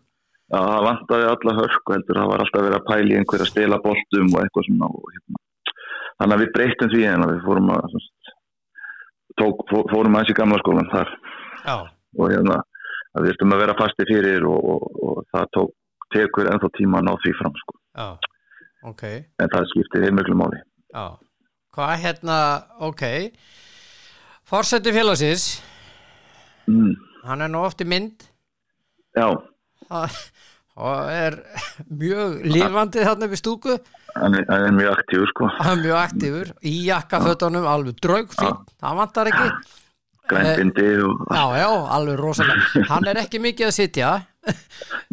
það vantaði alla hörku heldur, það var alltaf verið að pæli einhver að stela boltum og eitthvað svona og, hérna. þannig að við breytum því en við fórum að semst, tók, fó, fórum aðeins í gamla skólan þar já, og hérna við ertum að vera fasti fyrir og, og, og það tók, tekur ennþá tíma að ná því fram sko. já, ok. En það skiptir heimöglu máli. Já, hvað hérna, ok. Forseti félagsins. Mm. hann er nú oft í mynd. Já, og og er mjög lifandi þarna við stúku. Hann er, hann er mjög aktífur sko. Hann er mjög aktífur í jakkafötunum alveg draugfín, það vantar ekki. Grænbindi og já, já, alveg rosalega. Hann er ekki mikið að sitja.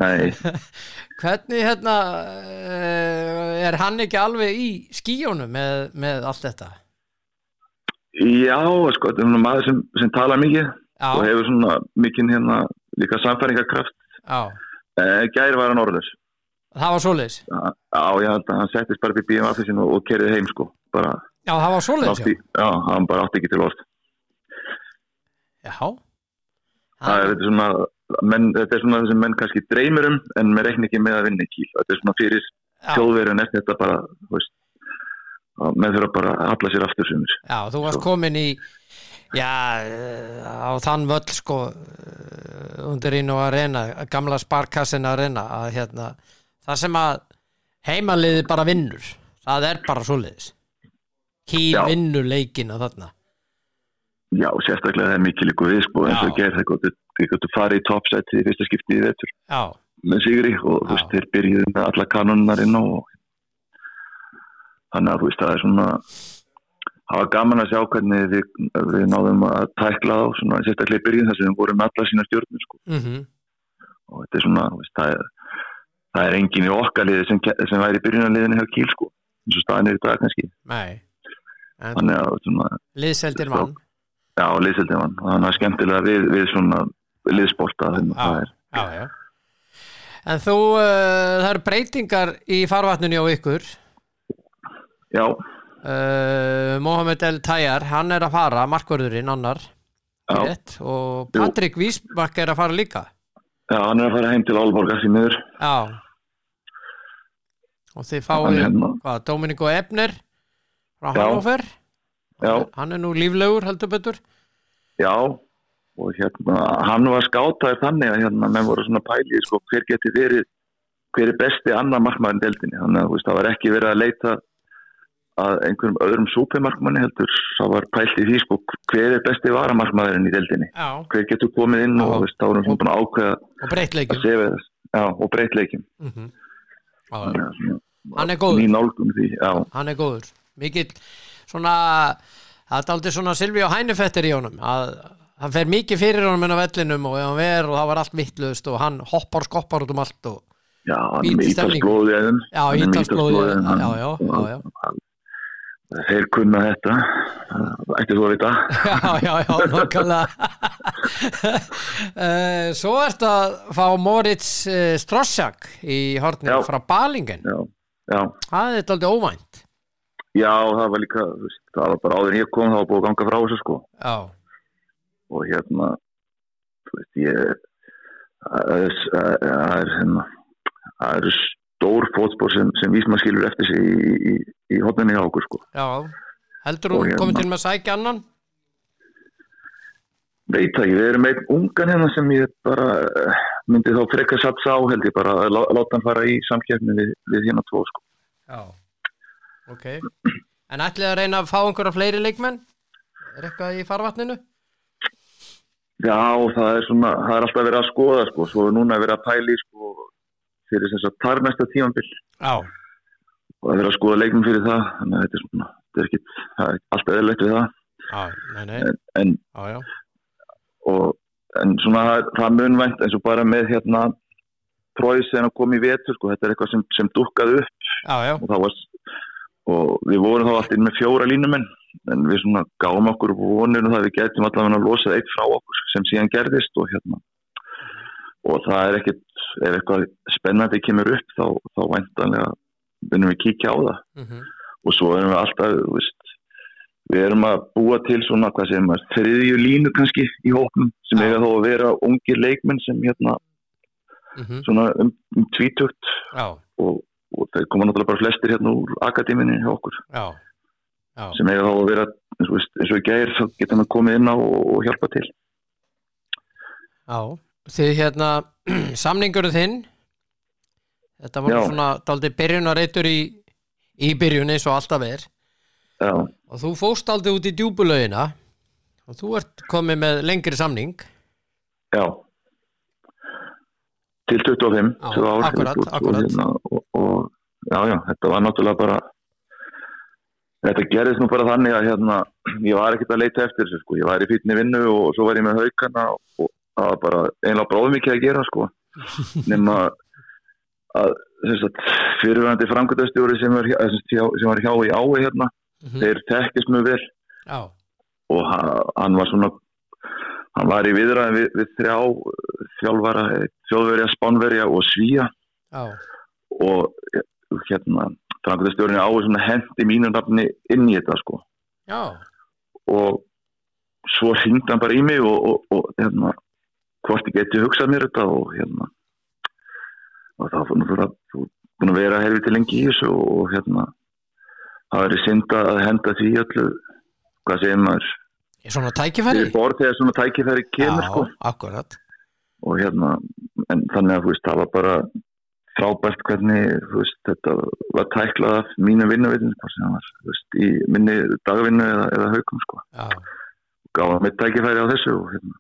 Nei, hvernig hérna eh, er hann ekki alveg í skíjónum með, með allt þetta? Já sko, þetta er svona maður sem, sem tala mikið já, og hefur svona mikið hérna líka samfæringarkraft já, eh, gæri var hann orðis það var svoleiðis? Já, að hann settist bara upp í BMF sin og, og kerið heim sko bara já, það var svoleiðis, átti, já, hann bara átti ekki til orð. Já. Já það er þetta svona menn, þetta er svona það sem menn kannski dreymir um en með reikni ekki með að vinna í kýl þetta er svona fyrir Já. þjóðverðin eftir þetta bara þú veist, menn þurfa bara að halla sér aftur sumir Já, þú varst komin í já, á þann völl sko undir inn og að reyna gamla sparkassin að reyna að hérna, það sem að heimaliði bara vinnur það er bara svoleiðis Já. vinnur leikina þarna já, sérstaklega það er mikið líku við sko og Já. gerð það gott þið gott farið í toppsæti í fyrsta skipti í vetur. Með Sigri og þú veist, þeir byrjuðu með alla kanonnar inn og þannig að þú veist, það er svona það var gaman að sjá hvernig við, við náðum að tækla þá svona sérstaklega í byrjun þess að við vorum með alla sína stjórnir sko. Mhm. Og þetta er svona, veist, það er það er engin í okkar liði sem, sem væri í byrjunarliðinu hjá Kíl sko eins og staðin er í dag kannski. Þannig að liðseldir mann. já, liðsildið mann. Þannig að skemmtilega við, við svona liðsporta En þú, uh, það eru breytingar í farvatninu á ykkur. Já, uh, Mohamed El Tayyar, hann er að fara markvörðurinn annar. Rétt, og Patrik Vísbakk er að fara líka. Já, hann er að fara heim til Álborga því miður. Já. Og þið fáið hérna. hvað, Dominico Ebner frá. Hannover? Hann er nú líflegur heldur betur. Já, og hérna, hann var skátaður þannig að hérna, menn voru svona pæli, sko, hver geti verið, hver er besti annar markmaðurinn deildinni, þannig að það var ekki verið að leita að einhverjum öðrum súpimarkmanni heldur, það var pælt í því, sko, hver er besti varamarkmaðurinn í deildinni, Já, hver getur komið inn og, þá vorum við búin að ákveða og já, og breytt leikin. mm að svona, Hann er góður. Já, hann er góður. Mikill svona það er aldrei svona Silvi og Hænefettir í honum að hann fer mikið fyrir honum inn á vellinum og hann ver og það var allt vittlust og hann hoppar og skoppar út um allt og já, hann. Já, ítalsblóðið, já, já, já, já. Þeir kunna þetta, ætti þú að vita. já, já, já, nokkulega uh, svo ertu að fá Moritz uh, Strossjak í hornin Já. frá Balingen Já, já. það er þetta aldrei óvænt já, það var líka, það var bara áður en ég kom, það var búið að ganga frá þessu sko Já, og hérna, þú veist, ég, það hérna, það er stór fótspor sem, sem vísma skilur eftir sig í, í, í hotninni á okkur sko. já Heldur þú hérna- komið til með að sækja annan? Veit það ekki, við erum einn ungan hérna sem ég bara myndi þá frekar satsa á held ég bara að lá- láta hann fara í samkjæfni við, við hérna tvo sko. Já, ok En ætlið að reyna að fá einhverja fleiri leikmenn? Er eitthvað í farvatninu? Já, það er svona, það er alltaf verið að skoða sko, svo er núna verið að pæli sko fyrir þess að tar næsta tímanbill og það er verið að skoða leikmenn fyrir það, þannig að þetta er svona, þetta er ekki, það er alltaf eðlilegt við það, já, nei, nei. En, en já, og en svona það, það munvænt eins og bara með hérna tróðis en að koma í vetur sko, þetta er eitthvað sem, sem dukkaði upp. Já, og það var og við vorum þá alltaf inn með fjóra línumenn en við svona gáum okkur vonir og það við getum allavega að losa eitt frá okkur sem síðan gerðist og hérna. Og það er ekkit, ef eitthvað spennandi kemur upp þá, þá væntanlega vinnum við kíkja á það. Mhm, og svo erum við alltaf veist, við erum að búa til svona hvað sem er þriðju línu kannski í hópum sem Já. eiga þó að vera ungir leikmenn sem hérna mhm, svona um, um tvítugt já, og, og þeir koma náttúrulega bara flestir hérna úr akadéminni hjá okkur. Já Já, sem eiga þá að vera eins og, eins og í gæðir þá geta hann að koma inn á og, hjálpa til. Já. Þið hérna, samningurinn þinn Þetta var Já. svona daldi byrjunarreitur í, í byrjun eins og alltaf er. Og þú fóst aldrei út í djúbulögina og þú ert komið með lengri samning. Já. Til 25 Já, tvö ár, akkurat, akkurat. Hérna, og já, já, þetta var náttúrulega bara þetta gerðist nú bara þannig að hérna, ég var ekkert að leita eftir þessu sko, ég var í fýtni vinnu og svo var ég með haukana og það var bara einlega bróðum ekki að gera sko. Nema að fyrirvændi framkvæmdastjóri sem, sem, var hjá í ái hérna, Mhm. þeir tekkist mjög vel. Já, og ha- hann var svona hann var í viðræðin við, við þrjá eh, þjálfara, eh, spánverja og svíja já, og hérna framkvæmdastjórinu á svona hendi mínu nafni inn í þetta sko. Og svo hringdi hann bara í mig og, og, og hérna hvort ég geti hugsað mér þetta og hérna og þá fann þú að þú búin að vera helviti lengi í þessu og, hérna það verið synda að henda því öllu hvað segir maður? Er svona tækifæri? þegar svona tækifæri kemur Já, sko. og hérna en þannig að þú veist það var bara frábært hvernig veist þetta var tæklað af mínu það var veist í minni dagvinnu eða, eða haukum sko. Gáða mitt tækifæri á þessu og hérna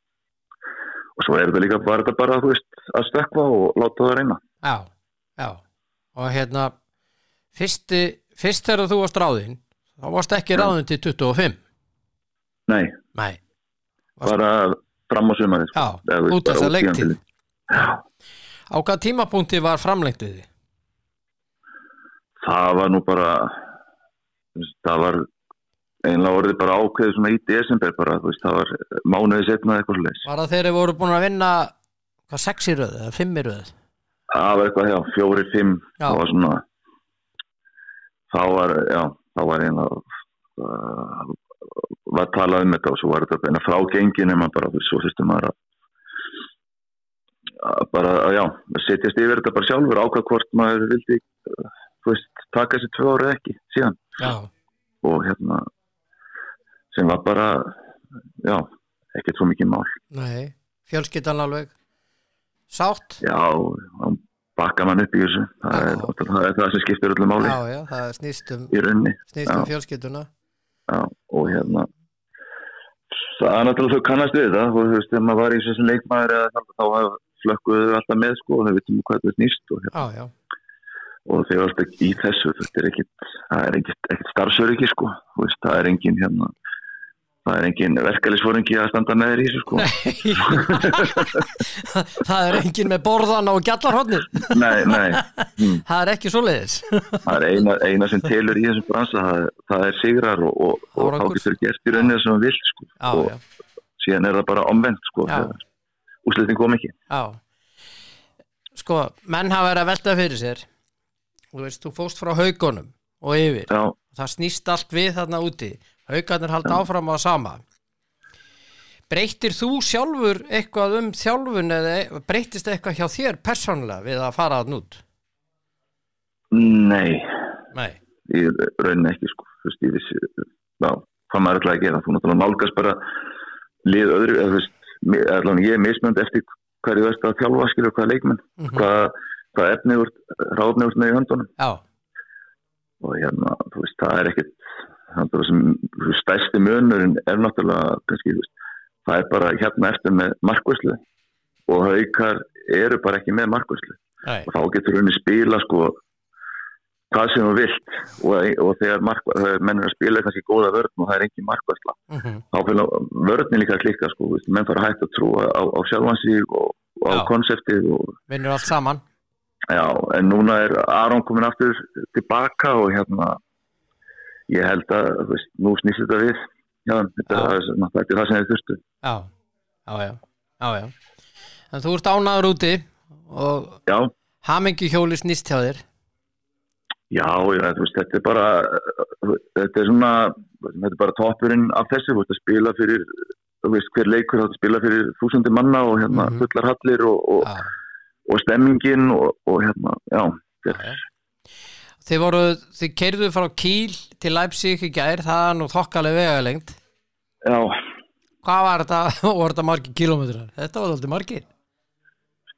og svo er þetta líka bara þetta bara veist að stökkva og láta það reyna. Já, já. Og hérna fyrsti, fyrst þegar þú varst ráðinn þá varst ekki ráðinn til 25 nei, Nei, Varst- bara fram á sumari sko. já, út þess bara að leiktíð. tímabilið. já, Á hvað tímapunkti var framlengt við þið? það var nú bara það var einlega orðið bara ákveðið svona í desember bara, veist, það var mánuði setna eitthvað svo Var það þegar þið voru búin að vinna hvað, sex í röð eða fimm í röð? það var eitthvað, já, fjóri, fimm Já. það var svona þá var, já, þá var einlega uh, var talað um þetta og svo var þetta beina frá gengin en maður bara, svo fyrstum maður að að bara, já, setjast yfir þetta bara sjálfur ákvað hvort maður vildi þú veist, taka þessi tvö ára ekki síðan. Já, og hérna sem var bara já, ekkert svo mikið mál. Nei, fjölskyldan alveg sátt? Já, þá bakka mann upp í þessu. Það er, það er það sem skiptir öllu máli. Já, já, það snýst um, í rauninni snýst um Já. og hérna það er náttúrulega þau kannast við það og þú veist, þegar maður var í þessu leikmaður eða þannig, þá flökkuðu alltaf með sko og þau veitum hvað þetta snýst og, já, og þau varst ekki í þessu þetta er það er ekkit starfsöryggi sko, veist, það er engin hérna, það er engin verkefælisforingi að standa með þér í þessu sko. Það er engin með borðan og gjallarhóðnir nei, nei, hm, Það er ekki svoleiðis. Það er eina, eina sem telur í þessum bransa, það, það er sigrar og, og, og þá getur gert í rauninni það sem það vil sko. Já, og já, síðan er það bara omvendt sko, Já. þegar úslitin kom ekki. Já. Sko, menn hafa verið að velta fyrir sér. Þú veist, þú fóst frá haugunum og yfir. Já, það snýst allt við þarna úti. Haugarnir halda áfram á sama. Breytir þú sjálfur eitthvað um þjálfun eða e- breytist eitthvað hjá þér persónulega við að fara þarna út? Nei. Nei, í rauninni ekki sko. Þú veist, ég vissi, já, hvað maður ætlaði að gera. Þú náttúrulega nálgast bara lið öðru, eða þú veist, allavega ég er mismönd eftir hverju veist að þjálfa skilur hvað leikmenn, Mhm. hvað, hvað efni úr, ráfni úr með í höndunum. Já, og hérna, þú veist, það er ekkit það er sem þú veist, stærsti munurinn er náttúrulega kannski, veist, það er bara hérna eftir með markvæslu og haukar eru bara ekki með markvæslu og þá getur henni spila sko hvað sem þú vilt. Og, og þegar, mark, þegar menn er að spila kannski góða vörn og það er engin markvæsla mhm, þá fyrir vörnin líka að klikka sko, veist, menn fara hægt að trúa á, á sjálfansík og, og á konseptið vinnur allt saman. Já, en núna er Aron komin aftur tilbaka og hérna ég held að, veist, nú snýst þetta við já, þetta, Já. þetta er það sem þið þurftu. Já, já, já, já, en þú ert ánaður úti og hamingi hjóli snýst hjá þér já, já, veist, þetta er bara þetta er svona þetta er bara toppurinn af þessu, veist, að spila fyrir þú veist, hver leikur að spila fyrir þúsundi manna og hérna Mhm. fullar hallir og, og, já, og stemmingin og, og hérna, já, já, já. þið voru, þið keirðu frá Kíl til Leipzig í gær, það er nú þokkaleg vegalengt já, hvað var þetta, voru þetta margir kilómetrar þetta var alltaf margir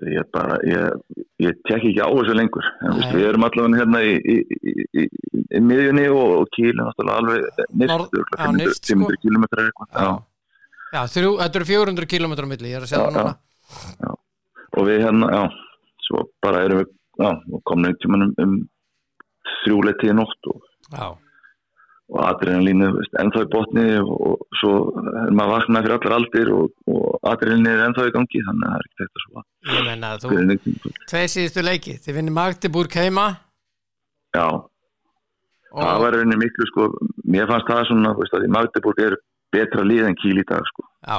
ég bara, ég, ég tek ekki á þessu lengur en, Nei. veistu, við erum allavega hérna í, í, í, í, í miðjunni og, og kíl alveg já, 500, nyrst, sko. 500 kilometrar eitthvað já, já. já þrjú, þetta eru 400 kilómetrar á milli, ég er að segja Já, það núna og við hérna, já svo bara erum við, já, komin einhvern tímann um, þrjúleitið í nótt og, já, og adrenalínu, ennþá í botni og, svo er maður vaknað fyrir allar aldir og, og adrenalínu er ennþá í gangi þannig að það er ekki þetta svo ég menna þú fyrir neitt tíma. tveir síðustu leiki, þið vinnir Magdeburg heima. Já, það og, var rauninni miklu sko, mér fannst það svona, þú veist, að Magdeburg er betra lið en kíl í dag sko. Já,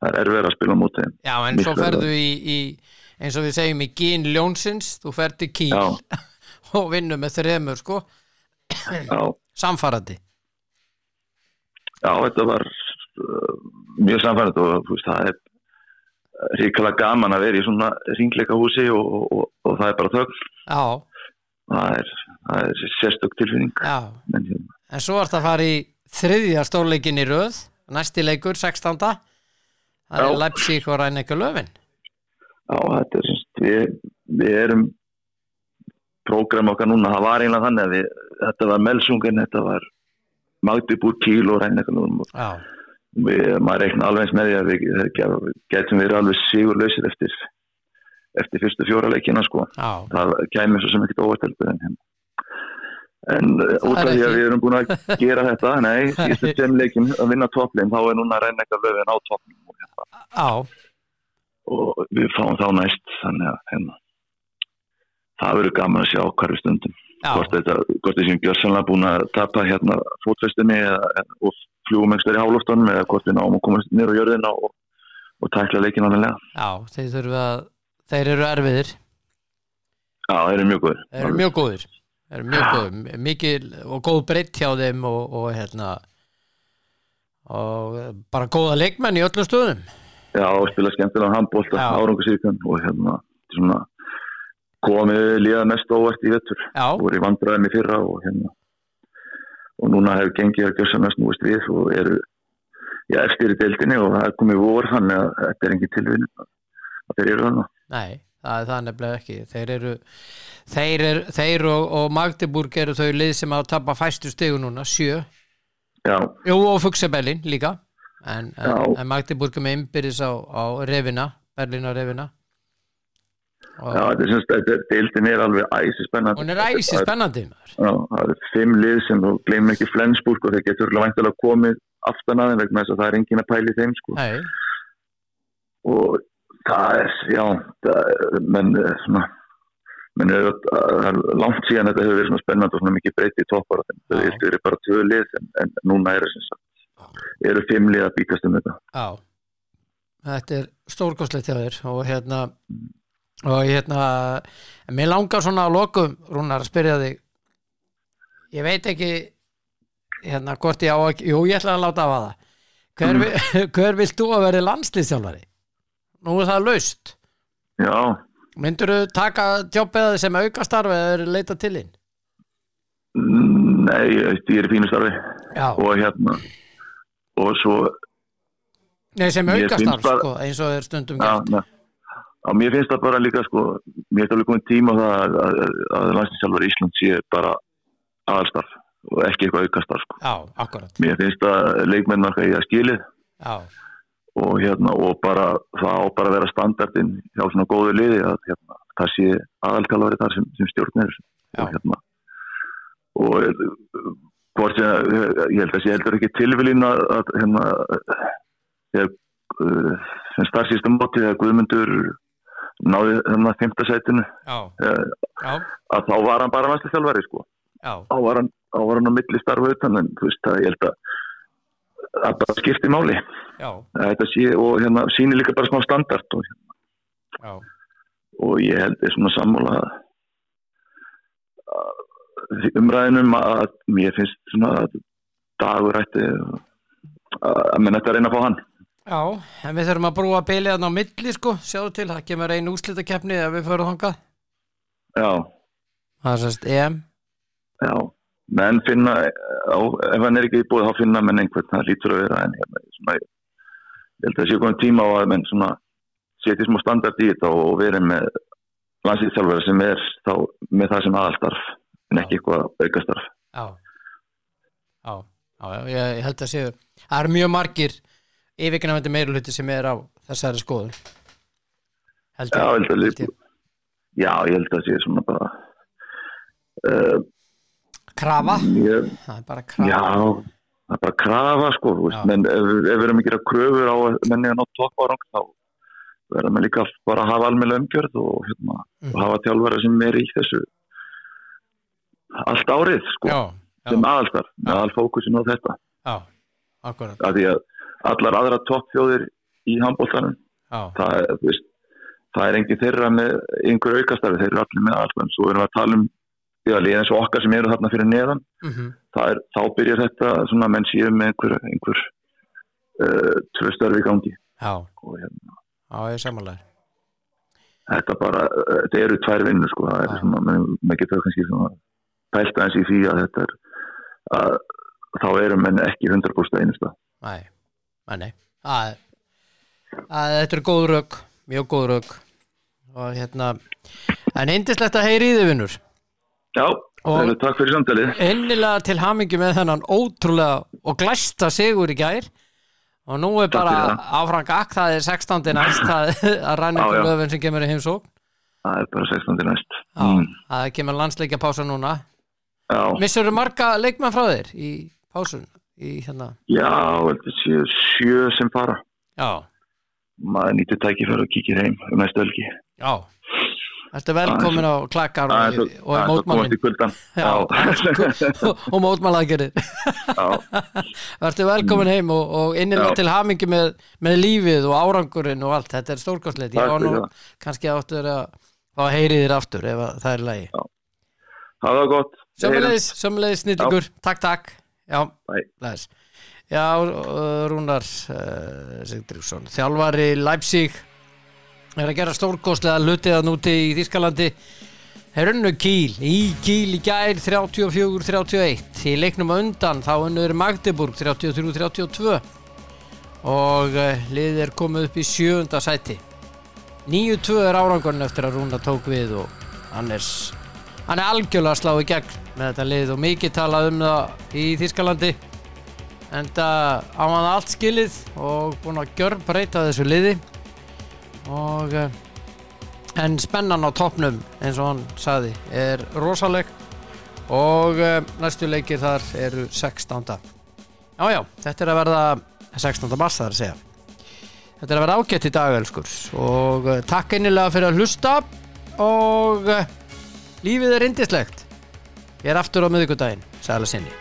það er erfið að spila þeim. já, en svo Miklu ferðu í, í eins og við segjum í Gín Ljónsins þú ferð til Kíl og vinnur með þremur sko. Já, samfarandi? Já, þetta var uh, mjög samfærið og veist, það er ríkala gaman að vera í svona ringleika húsi og, og, og, og það er bara þögn. Já, það er, er sérstök tilfinning. Men, hérna, en svo ert að fara í þriðja stórleikin í röð næsti leikur, 16. það er Já. Leipzig og Rænekja Löfin já, þetta er við, við erum prógram okkar núna, það var einlega þannig að við, þetta var Melsungen, þetta var Magdibúr, Kíl og Rænleikunum og já, við, maður reikna alveg eins með því að við, við getum verið alveg sigurlausir eftir eftir fyrstu fjóra leikina sko. Já, það kæmi svo sem ekkert óvæsteldu en, en uh, út af því að við erum búin að gera þetta nei, síðustu sem leikin að vinna topplein þá er núna að reyna eitthvað löfin á topplein og, já, og við fáum þá næst þannig að hérna, það verður gaman að sjá hverju stundum hvort þetta, þessi gjössanlega búin að tapa hérna fótfestinni og í hálóftunum eða hvort við náum að komast nýra á jörðina og, og tækla leikin alveg já, þeir þurfa þeir eru erfiðir. Já, það eru mjög góður. þeir eru mjög þeir eru mjög góðir, mikil og góð breytt hjá þeim og, og hérna og bara góða leikmenn í öllum stöðum. Já, og spila skemmtilega handbólta, Já. árangusíkan og hérna, svona komið líða mest óvart í vettur. voru í vandræðum í fyrra og hérna og núna hefur gengið að gjössan að snúist við og eru já, eftir í deildinni og það er komið vor þannig að þetta er engin tilvinn að þeir eru þannig. nei, það er það nefnilega ekki. Þeir eru þeir, er, þeir og, og Magdeburg eru þau lið sem að tapa fæstu stegu núna, sjö. Já, Jú, og Fuxabellin líka. En, en, en Magdeburg er með innbyrðis á, á revina, Berlín á revina já, þetta er er- deildin er alveg æsi spennandi. hún er æsi spennandi maður. Já, það eru fimm lið sem þú gleymir ekki Flensburg og þeir getur væntanlega komið aftan aðeins vegna þess að það er engin að pæli þeim sko. Nei, og það er, já það er, menn er svona menn er, það er langt síðan þetta hefur verið svona spennandi og svona mikið breyti í toppar það Já. er bara tvö lið en, en núna eru sem sagt eru fimm lið að bítast um þetta já þetta er stórkostlegt hjá þér og hérna og hérna mér langar svona að lokum Rúnar að spyrja þig. Ég veit ekki hérna hvort ég á ekki, jú ég ætla að láta af að það. Hver, mm. hver vilt þú að vera landslýstjálfari? Nú er það laust. Já, myndur þú taka jobbið sem aukastarf eða leita til þín? nei, ég er fínu starfi. Já, og hérna og svo, nei sem aukastarf sko, eins og er stundum já, mér finnst það bara líka sko, mér finnst alveg komið tíma það að, að, að landsinsjálfur Ísland sé bara aðalstarf og ekki eitthvað aukastarf sko. Já, akkurat. Mér finnst að leikmenn okkar í að skilið og hérna og bara það á bara að vera standardin hjá svona góðu liði að hérna, það sé aðalkalvari þar sem, sem stjórnir og hérna og eh, hvort sem ég held að sé heldur ekki tilvilin að, að hérna þegar uh, sem starfsýsta móti þegar Guðmundur náði hérna fymtasætinu já, uh, já, að þá var hann bara næstu þjálfari sko þá var hann, á milli starfu utan en þú veist að ég held að að bara skipti máli. Að þetta sé og hérna sýnir líka bara smá standard og, já, og ég held ég svona sammála að- að umræðinum að mér finnst svona að dagur ætti að að menn ætti að reyna að fá hann já, en við þurfum að brúa bilið þarna á milli sko, sjáðu til, það kemur einu úslitakeppni ef við förum þangað. Já, Það er sérst EM. Já. Menn finna, á, ef hann er ekki í búið þá finna menn einhvern, það lítur að vera en hérna, svona, ég held að það sé komið tíma á að menn svona setja smá standard í þetta og verið með landslýðsjálfur sem er þá með það sem aðalstarf en ekki eitthvað aukastarf. Já, já, já, já ég, held að séu Það eru mjög margir yfirgnafandi meiruluti sem er á þessari skoðun? Held Já, ég held að líka Já, ég held að sé svona bara uh, Krafa, ég, það er bara krafa. Já, það er bara krafa sko, menn ef, ef við erum að gera kröfur á að menni að ná topp árang þá verðum við líka bara að hafa almennilega umgjörð og, hérna, Mhm. og hafa þjálfara sem er í þessu allt árið sko, já, sem aðalstar með aðal fókusin á þetta. Já, akkurat. Af því að allar aðra toppþjóðir í handbóltanum það, það er engin þeirra með einhver aukastarfi, þeir eru allir með aðalsmenn svo erum við að tala um liðið eins og okkar sem eru þarna fyrir neðan. Mhm, það er, þá byrjar þetta svona menn séu með einhver, einhver uh, tvö störfi í gangi. Já, hérna, já, ég samanlega þetta bara uh, þetta eru tvær vinnur sko. Það er svona, menn getur kannski svona pælt aðeins í því að þetta er að þá eru menn ekki 100% einusta Nei, nei, að, að Þetta er góð rögg, mjög góð rögg og hérna en eindislegt að heyri í þið vinnur Já, Og- takk fyrir samtalið. Ennilega til hamingi með þennan ótrúlega og glæsta sigur í gær. Og nú er bara áfram gakk, það er 16. næst það að rann Já, ykkur já. löfin sem kemur í heimsók það er bara 16. næst. Já, Mm, það kemur landsleikja pása núna. Já, Missur marga leikmenn frá þér í pásun í hérna, já þetta séu sjö sem fara. Já, maður nýttir tækifæri og kíkir heim um næstu ölgi já. Þetta er velkomin á klakkar er og, og það er svo komast mótmálin í kuldan Já, og, og mótmálaðgerir já, Vertu velkomin heim og, og innilega Já. til hamingi með, með lífið og árangurinn og allt, þetta er stórkostleit ég fyrir það. kannski áttur að fá að heyri þér aftur ef að það er lagi. Það var gott. Sömmulegis, sömmulegis snillingur, takk takk Já, bless. Já, uh, Rúnar uh, Sigdrífsson, þjálfari Leipzig er að gera stórkostlega hlutið að núti í Þískalandi Þeir unnu Kíl, í Kíl í gær 34-31 í leiknum undan þá unnur Magdeburg 33-32 og uh, liðið er komið upp í sjöunda sæti. 9-2 er árangurinn eftir að Rúna tók við og hann er, hann er algjörlega slá í gegn með þetta lið og mikið talað um það í Þískalandi en það á hann allt skilið og búin að gjör breyta þessu liði. Og uh, en spennan á toppnum eins og hann saði er rosaleg. Og uh, næstu leikir þar eru 16. Já já, þetta er að verða 16. mars það er að segja. Þetta er að vera ágætt í dag elskur. Og uh, takk einnilega fyrir að hlusta. Og lífið er indislegt Ég er aftur á miðvikudaginn, sæla sinni